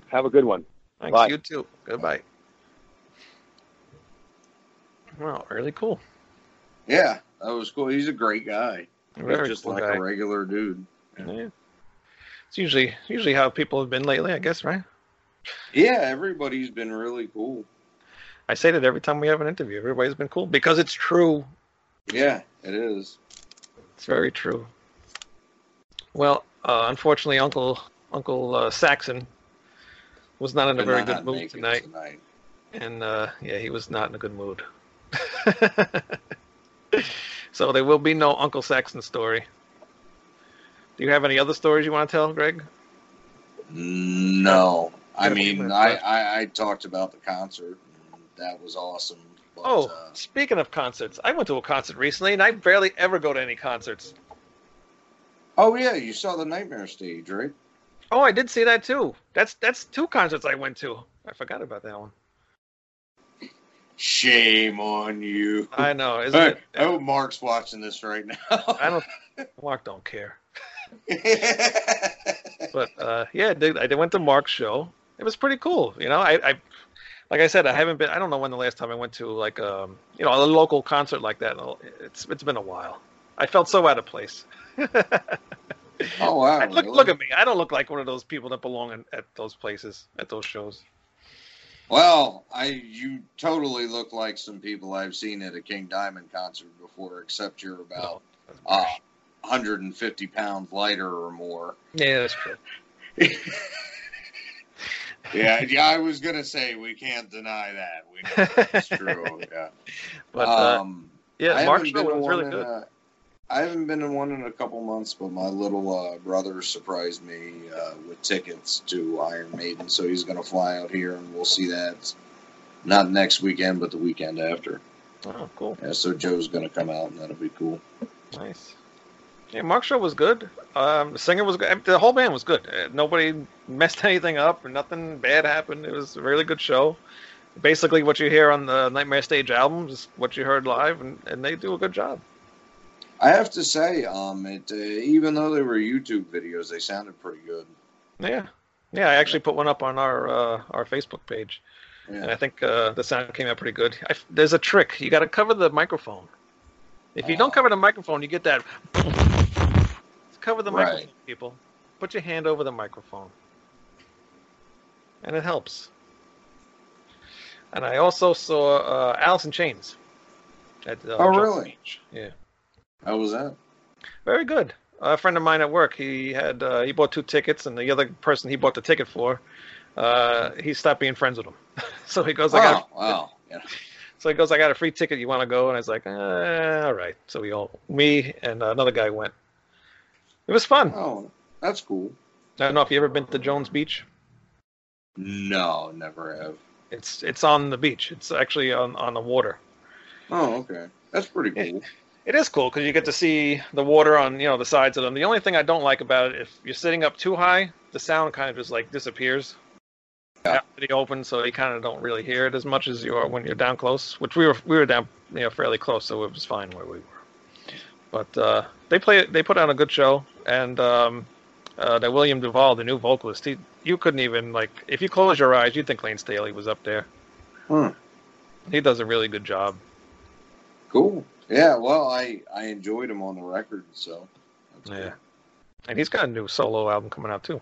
Speaker 3: Have a good one.
Speaker 2: Thanks.
Speaker 3: Bye.
Speaker 2: You too. Goodbye. Well, really cool.
Speaker 1: Yeah, that was cool. He's a great guy. He's
Speaker 2: Very
Speaker 1: just
Speaker 2: cool
Speaker 1: like
Speaker 2: guy.
Speaker 1: a regular dude.
Speaker 2: Yeah. It's usually usually how people have been lately, I guess, right?
Speaker 1: Yeah, everybody's been really cool.
Speaker 2: I say that every time we have an interview. Everybody's been cool because it's true.
Speaker 1: Yeah, it is.
Speaker 2: It's very true. Well, uh, unfortunately, Uncle Uncle uh, Saxon was not in a very good mood tonight,
Speaker 1: tonight.
Speaker 2: and uh, yeah, he was not in a good mood. so there will be no Uncle Saxon story. Do you have any other stories you want to tell, Greg?
Speaker 1: No, I
Speaker 2: Got a few
Speaker 1: mean, I. I I talked about the concert. That was awesome. But,
Speaker 2: Oh,
Speaker 1: uh,
Speaker 2: speaking of concerts, I went to a concert recently, and I barely ever go to any concerts.
Speaker 1: oh yeah, you saw the Nightmare stage, right?
Speaker 2: Oh, I did see that too. That's that's two concerts I went to. I forgot about that one.
Speaker 1: Shame on you.
Speaker 2: I know, isn't
Speaker 1: I,
Speaker 2: it?
Speaker 1: I hope Mark's watching this right now.
Speaker 2: I don't. Mark don't care. But uh, yeah, I went to Mark's show. It was pretty cool. You know, I, I like I said, I haven't been. I don't know when the last time I went to like um, you know, a local concert like that. It's it's been a while. I felt so out of place.
Speaker 1: oh wow!
Speaker 2: I- look
Speaker 1: really?
Speaker 2: look at me. I don't look like one of those people that belong in, at those places at those shows.
Speaker 1: Well, I you totally look like some people I've seen at a King Diamond concert before, except you're about uh, 150 pounds lighter or more.
Speaker 2: yeah, that's true.
Speaker 1: Yeah, yeah. I was gonna say we can't deny that. We know that's true. Yeah.
Speaker 2: But uh,
Speaker 1: um,
Speaker 2: yeah, Mark's
Speaker 1: haven't been
Speaker 2: was
Speaker 1: one
Speaker 2: really good.
Speaker 1: uh, I haven't been in one in a couple months, but my little uh, brother surprised me uh, with tickets to Iron Maiden, so he's going to fly out here and we'll see that not next weekend, but the weekend after.
Speaker 2: Oh, cool.
Speaker 1: Yeah, so Joe's gonna come out, and that'll be cool.
Speaker 2: Nice. Yeah, Mark's show was good. Um, the singer was good. The whole band was good. Uh, Nobody messed anything up, nothing bad happened. It was a really good show. Basically, what you hear on the Nightmare Stage albums is what you heard live, and, and they do a good job.
Speaker 1: I have to say, um, it uh, even though they were YouTube videos, they sounded pretty good.
Speaker 2: Yeah, yeah. I actually put one up on our uh, our Facebook page, and I think uh, the sound came out pretty good. I, there's a trick. You got to cover the microphone. If you don't cover the microphone, you get that. Cover the
Speaker 1: Right.
Speaker 2: microphone, people. Put your hand over the microphone, and it helps. And I also saw uh, Alice in Chains. At, uh,
Speaker 1: Oh, really?
Speaker 2: Beach. Yeah.
Speaker 1: How was that?
Speaker 2: Very good. A friend of mine at work, he had uh, he bought two tickets, and the other person he bought the ticket for, uh, he stopped being friends with him. so he goes, "I got."
Speaker 1: Oh, wow. Yeah.
Speaker 2: So he goes, "I got a free ticket. You want to go?" And I was like, eh, "All right." So we all, me and another guy went. It was fun.
Speaker 1: Oh, that's cool.
Speaker 2: I don't know if you ever been to Jones Beach.
Speaker 1: No, never have.
Speaker 2: It's it's on the beach. It's actually on on the water.
Speaker 1: Oh, okay. That's pretty cool.
Speaker 2: It is cool because you get to see the water on you know the sides of them. The only thing I don't like about it, if you're sitting up too high, the sound kind of just like disappears
Speaker 1: Yeah.
Speaker 2: after the open, so you kind of don't really hear it as much as you are when you're down close. Which we were we were down you know fairly close, so it was fine where we were. But uh, they play they put on a good show, and um, uh, that William DuVall, the new vocalist, he you couldn't even like if you close your eyes, you'd think Layne Staley was up there.
Speaker 1: Hmm.
Speaker 2: He does a really good job.
Speaker 1: Cool. Yeah. Well, I I enjoyed him on the record, so. That's
Speaker 2: Yeah.
Speaker 1: Cool.
Speaker 2: And he's got a new solo album coming out too.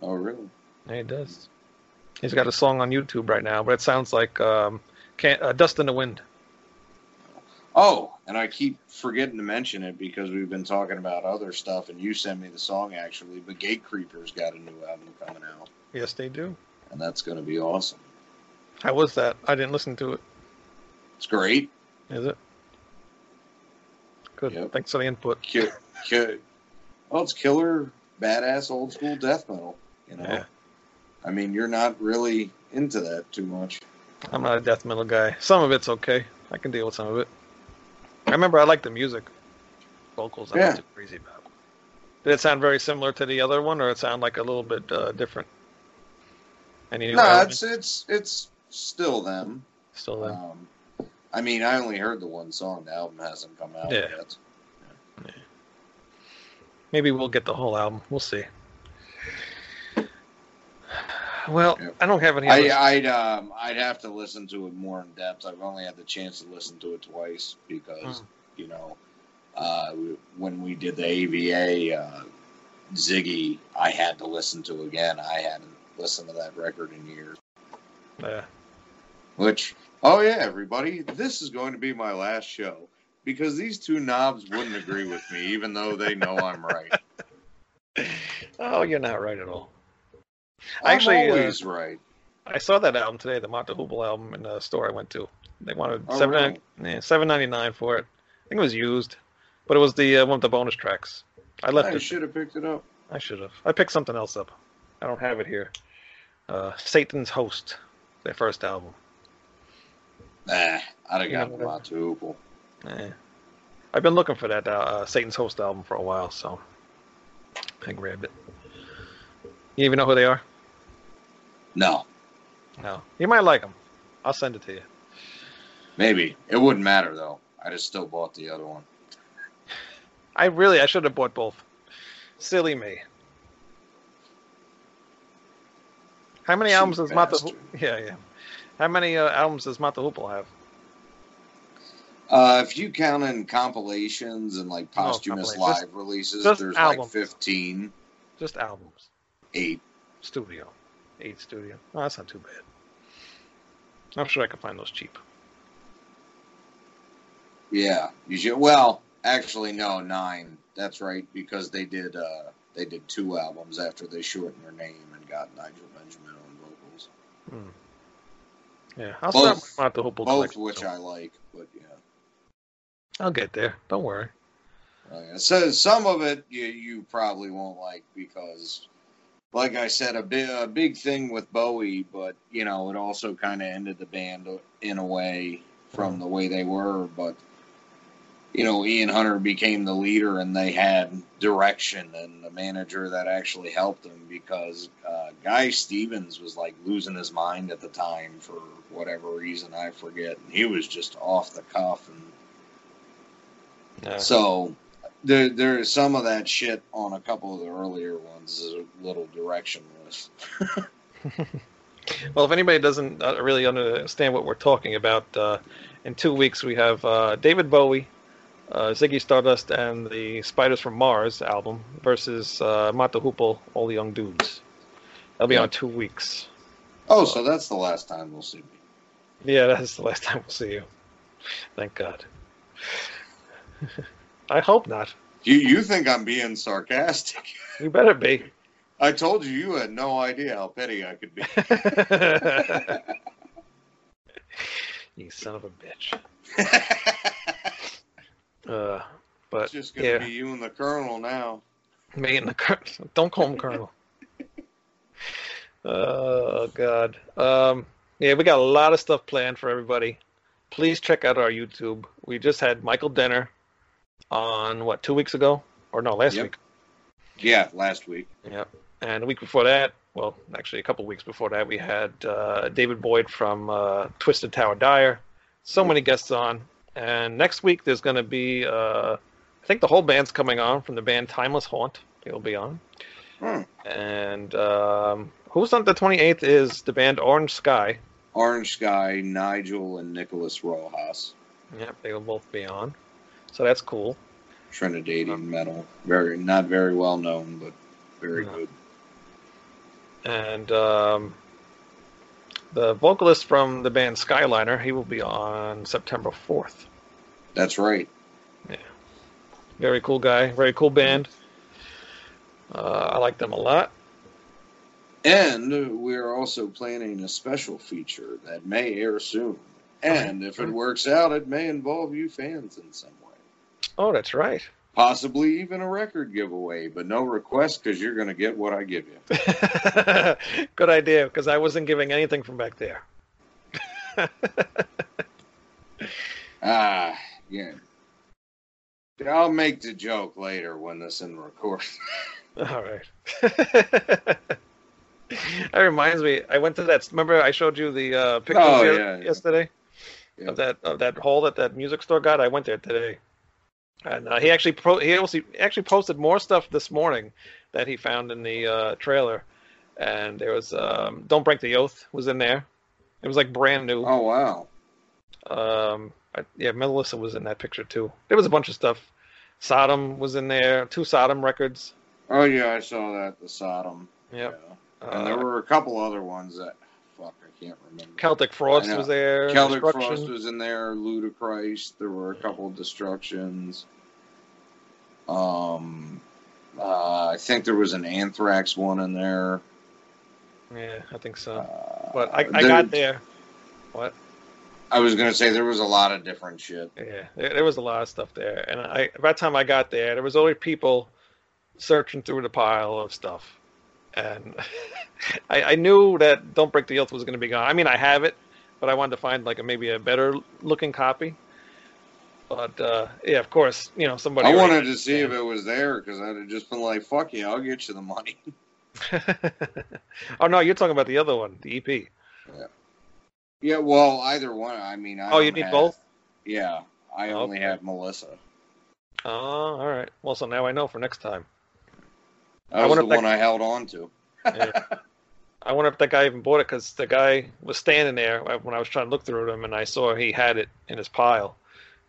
Speaker 1: Oh, really?
Speaker 2: Yeah, he does. He's got a song on YouTube right now, but it sounds like um, can't, uh, "Dust in the Wind."
Speaker 1: Oh, and I keep forgetting to mention it because we've been talking about other stuff, and you sent me the song actually. But Gatecreeper's got a new album coming out,
Speaker 2: Yes, they do.
Speaker 1: and that's going to be awesome.
Speaker 2: How was that? I didn't listen to it.
Speaker 1: It's great.
Speaker 2: Is it? Good.
Speaker 1: Yep.
Speaker 2: Thanks for the input.
Speaker 1: Ki- ki- well, it's killer, badass, old school death metal. You know,
Speaker 2: Yeah.
Speaker 1: I mean, you're not really into that too much.
Speaker 2: I'm not a death metal guy. Some of it's okay. I can deal with some of it. I remember I liked the music. Vocals, I'm
Speaker 1: Yeah.
Speaker 2: too crazy about. Did it sound very similar to the other one, or it sound like a little bit uh, different? Any
Speaker 1: No,
Speaker 2: elements?
Speaker 1: it's it's it's still them.
Speaker 2: still there?
Speaker 1: Um, I mean, I only heard the one song. The album hasn't come out
Speaker 2: Yeah.
Speaker 1: yet.
Speaker 2: Maybe we'll get the whole album. We'll see. Well. I don't have any.
Speaker 1: I, i'd um, I'd have to listen to it more in depth. I've only had the chance to listen to it twice because
Speaker 2: Hmm.
Speaker 1: you know uh, when we did the AVA uh, Ziggy, I had to listen to again. I hadn't listened to that record in years.
Speaker 2: Yeah.
Speaker 1: Which oh yeah, everybody, this is going to be my last show because these two knobs wouldn't agree with me, even though they know I'm right.
Speaker 2: Oh, you're not right at all.
Speaker 1: I'm
Speaker 2: Actually, uh,
Speaker 1: always right.
Speaker 2: I saw that album today, the Mott the Hoople album, in the store I went to. They wanted
Speaker 1: Oh,
Speaker 2: seven yeah, seven ninety nine for it. I think it was used, but it was the uh, one of the bonus tracks. I left
Speaker 1: I
Speaker 2: it.
Speaker 1: should have picked it up.
Speaker 2: I should have. I picked something else up. I don't have it here. Uh, Satan's Host, their first album.
Speaker 1: Nah, I'd have
Speaker 2: Yeah,
Speaker 1: gotten my Opal.
Speaker 2: Eh. I've been looking for that uh, Satan's Host album for a while, so I grabbed it. You even know who they are?
Speaker 1: No,
Speaker 2: No. You might like them. I'll send it to you.
Speaker 1: maybe it wouldn't matter though. I just still bought the other one.
Speaker 2: I really, I should have bought both. Silly me. How many
Speaker 1: Cheap
Speaker 2: albums does Mata?
Speaker 1: bastard.
Speaker 2: Yeah, yeah. How many uh, albums does Mott the Hoople have?
Speaker 1: Uh, if you count in compilations and like posthumous
Speaker 2: compilations.
Speaker 1: live releases,
Speaker 2: just
Speaker 1: there's
Speaker 2: albums.
Speaker 1: like 15,
Speaker 2: Just albums.
Speaker 1: 8.
Speaker 2: Studio. Eight studio. Oh, that's not too bad. I'm sure I can find those cheap.
Speaker 1: Yeah, you should. Well, actually, no, nine. That's right because they did. Uh, they did two albums after they shortened their name and got Nigel Benjamin on vocals.
Speaker 2: Hmm. Yeah, I'll
Speaker 1: Both-
Speaker 2: start Mott the Hoople
Speaker 1: Both
Speaker 2: collection,
Speaker 1: which
Speaker 2: so
Speaker 1: I like, but yeah.
Speaker 2: I'll get there. Don't worry.
Speaker 1: Uh, yeah. So some of it you you probably won't like because, like I said, a big a big thing with Bowie, but you know it also kind of ended the band in a way. from the way they were, but you know, Ian Hunter became the leader and they had direction and a manager that actually helped them because uh, Guy Stevens was like losing his mind at the time for whatever reason I forget. And he was just off the cuff and so there there's some of that shit on a couple of the earlier ones is a little directionless.
Speaker 2: Well, if anybody doesn't uh, really understand what we're talking about, uh, in two weeks we have uh, David Bowie, uh, Ziggy Stardust, and the Spiders from Mars album versus uh, Mott the Hoople, All the Young Dudes. That'll be
Speaker 1: Yeah.
Speaker 2: on two weeks.
Speaker 1: Oh, so that's the last time we'll see me.
Speaker 2: Yeah, that's the last time we'll see you. Thank God. I hope not.
Speaker 1: You you think I'm being sarcastic?
Speaker 2: You better be.
Speaker 1: I told you you had no idea how petty I could be.
Speaker 2: you son of a bitch. Uh, but
Speaker 1: it's just gonna
Speaker 2: yeah.
Speaker 1: be you and the colonel now.
Speaker 2: Me and the colonel. Don't call him colonel. oh God. Um, yeah, we got a lot of stuff planned for everybody. Please check out our YouTube. We just had Michael Denner on what two weeks ago, or no, last
Speaker 1: Yep.
Speaker 2: week.
Speaker 1: Yeah, last week.
Speaker 2: Yep. And a week before that, well, actually a couple weeks before that, we had uh, David Boyd from uh, Twisted Tower Dire. So many guests on. And next week there's going to be, uh, I think the whole band's coming on from the band Timeless Haunt. They'll be on.
Speaker 1: Hmm.
Speaker 2: And um, who's on the 28th is the band Orange Sky.
Speaker 1: Orange Sky, Nigel, and Nicholas Rojas.
Speaker 2: Yep, they will both be on. So that's cool.
Speaker 1: Trinidadian metal. Very not very well known, but very
Speaker 2: No.
Speaker 1: good.
Speaker 2: And um, the vocalist from the band Skyliner, he will be on September 4th.
Speaker 1: That's right.
Speaker 2: Yeah, very cool guy, very cool band. Uh, I like them a lot.
Speaker 1: And we're also planning a special feature that may air soon. And if it works out, it may involve you fans in some way.
Speaker 2: Oh, that's right.
Speaker 1: Possibly even a record giveaway, but no request because you're going to get what I give you.
Speaker 2: Good idea, because I wasn't giving anything from back there.
Speaker 1: Ah, yeah. I'll make the joke later when this in record.
Speaker 2: All right. that reminds me. I went to that. Remember, I showed you the uh, pictures
Speaker 1: Oh, yeah.
Speaker 2: yesterday
Speaker 1: Yeah.
Speaker 2: of that of that hole that that music store got. I went there today, and uh, he actually pro- he also actually posted more stuff this morning that he found in the uh, trailer. And there was um, "Don't Break the Oath" was in there. It was like brand new.
Speaker 1: Oh wow.
Speaker 2: Um, I, yeah, Melissa was in that picture too. There was a bunch of stuff. Sodom was in there. Two Sodom records.
Speaker 1: Oh yeah, I saw that the Sodom.
Speaker 2: Yep.
Speaker 1: Yeah. And there
Speaker 2: Uh,
Speaker 1: were a couple other ones that fuck I can't remember.
Speaker 2: Celtic Frost was there.
Speaker 1: Celtic Frost was in there. Ludacris. There were a couple of destructions. Um, uh, I think there was an Anthrax one in there.
Speaker 2: Yeah, I think so.
Speaker 1: Uh,
Speaker 2: But I, I
Speaker 1: there-
Speaker 2: got there. What?
Speaker 1: I was gonna say there was a lot of different shit.
Speaker 2: Yeah, there, there was a lot of stuff there, and I by the time I got there, there was only people searching through the pile of stuff, and I, I knew that "Don't Break the Oath" was going to be gone. I mean, I have it, but I wanted to find like a, maybe a better looking copy. But uh, yeah, of course, you know somebody.
Speaker 1: I wanted to see if it was there because I'd have just been like, "Fuck yeah, I'll get you the money."
Speaker 2: oh no, you're talking about the other one, the EP.
Speaker 1: yeah, Yeah. well, either one. I mean, I
Speaker 2: Oh, you need
Speaker 1: have-
Speaker 2: both?
Speaker 1: Yeah, I
Speaker 2: Oh,
Speaker 1: only
Speaker 2: okay.
Speaker 1: have Melissa.
Speaker 2: Oh, all right. Well, so now I know for next time.
Speaker 1: That
Speaker 2: I
Speaker 1: was the one I held on to.
Speaker 2: Yeah. I wonder if that guy even bought it because the guy was standing there when I was trying to look through them, and I saw he had it in his pile.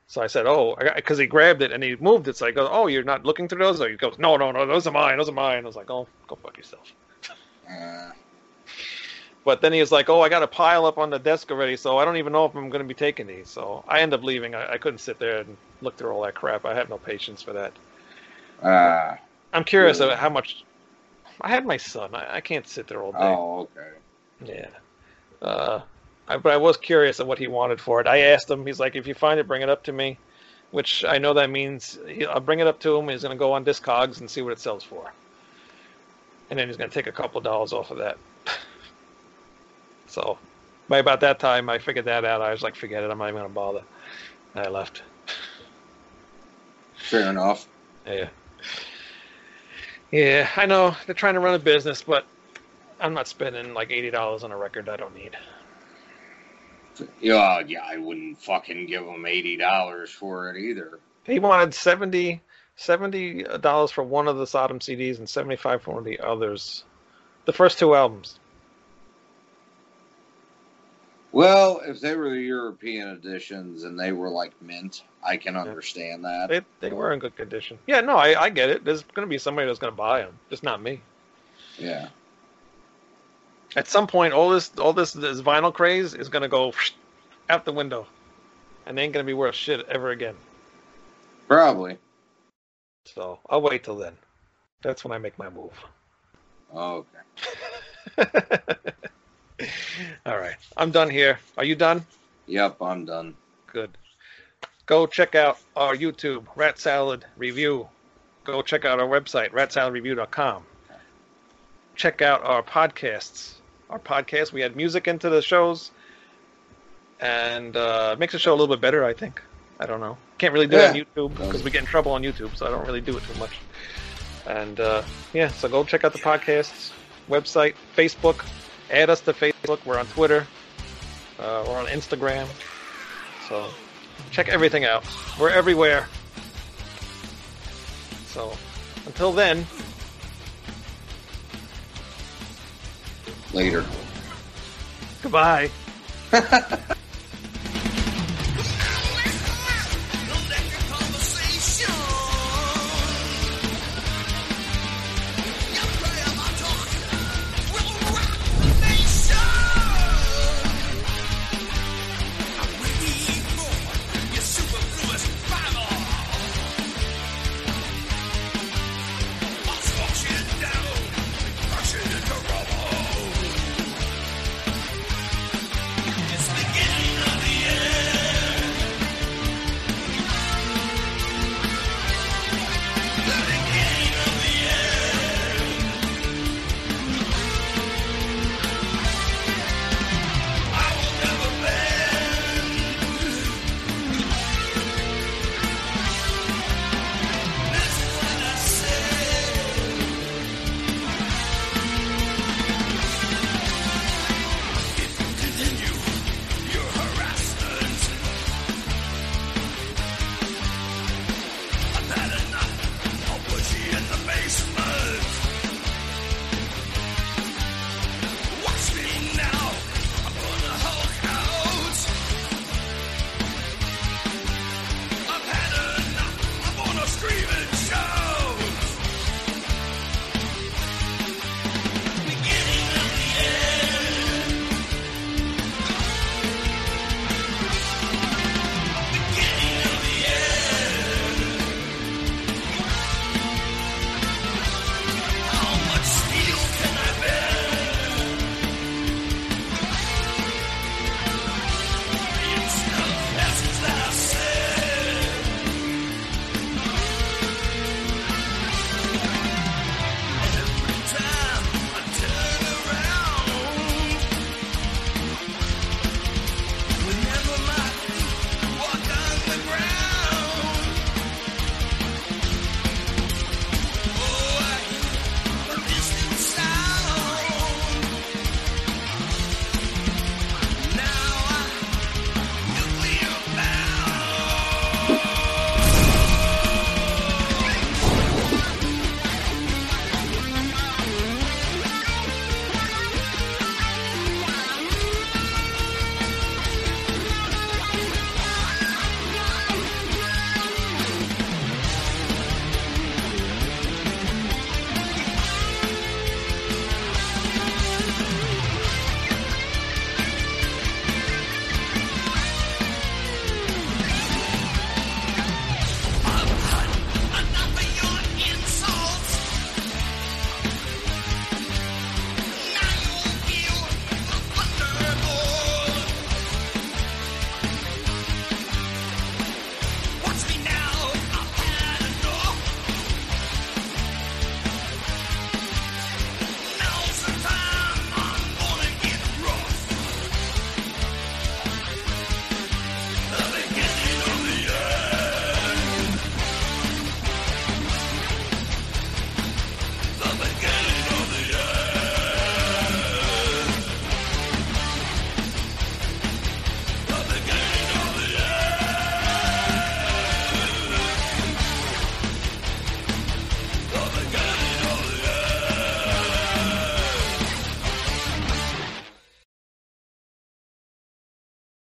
Speaker 2: So I said, "Oh," I got because he grabbed it and he moved it. So I go, "Oh, you're not looking through those?" Or he goes, "No, no, no, those are mine. Those are mine." I was like, "Oh, go fuck yourself."
Speaker 1: Uh,
Speaker 2: But then he was like, "Oh, I got a pile up on the desk already, so I don't even know if I'm going to be taking these." So I end up leaving. I, I couldn't sit there and look through all that crap. I have no patience for that.
Speaker 1: uh,
Speaker 2: I'm curious
Speaker 1: Yeah.
Speaker 2: about how much. I had my son. I, I can't sit there all day.
Speaker 1: oh, okay.
Speaker 2: Yeah. Uh, I, but I was curious of what he wanted for it. I asked him. He's like, if you find it, bring it up to me. Which I know that means he, I'll bring it up to him. He's going to go on Discogs and see what it sells for. And then he's going to take a couple dollars off of that. so by about that time, I figured that out. I was like, forget it. I'm not even gonna bother. And I left.
Speaker 1: Fair enough.
Speaker 2: Yeah. Yeah, I know they're trying to run a business, but I'm not spending like eighty dollars on a record I don't need.
Speaker 1: Yeah, yeah, I wouldn't fucking give them eighty dollars for it either.
Speaker 2: He wanted 70 dollars for one of the Sodom CDs and seventy five for one of the others. The first two albums.
Speaker 1: Well, if they were the European editions and they were like mint, I can understand that.
Speaker 2: They they were in good condition. Yeah, no, I, I get it. There's going to be somebody that's going to buy them, just not me.
Speaker 1: Yeah.
Speaker 2: At some point, all this all this this vinyl craze is going to go out the window, and ain't going to be worth shit ever again.
Speaker 1: Probably.
Speaker 2: So I'll wait till then. That's when I make my move.
Speaker 1: Okay.
Speaker 2: All right, I'm done here. Are you done?
Speaker 1: Yep, I'm done.
Speaker 2: Good. Go check out our YouTube, Rat Salad Review. Go check out our website, ratsaladreview.com. Check out our podcasts. Our podcast, we add music into the shows, and uh, makes the show a little bit better, I think. I don't know. Can't really do it on YouTube because we get in trouble on YouTube, so I don't really do it too much. And uh, yeah, so go check out the podcasts, website, Facebook. Add us to Facebook. We're on Twitter. Uh, we're on Instagram. So check everything out. We're everywhere. So until then,
Speaker 1: Later.
Speaker 2: goodbye.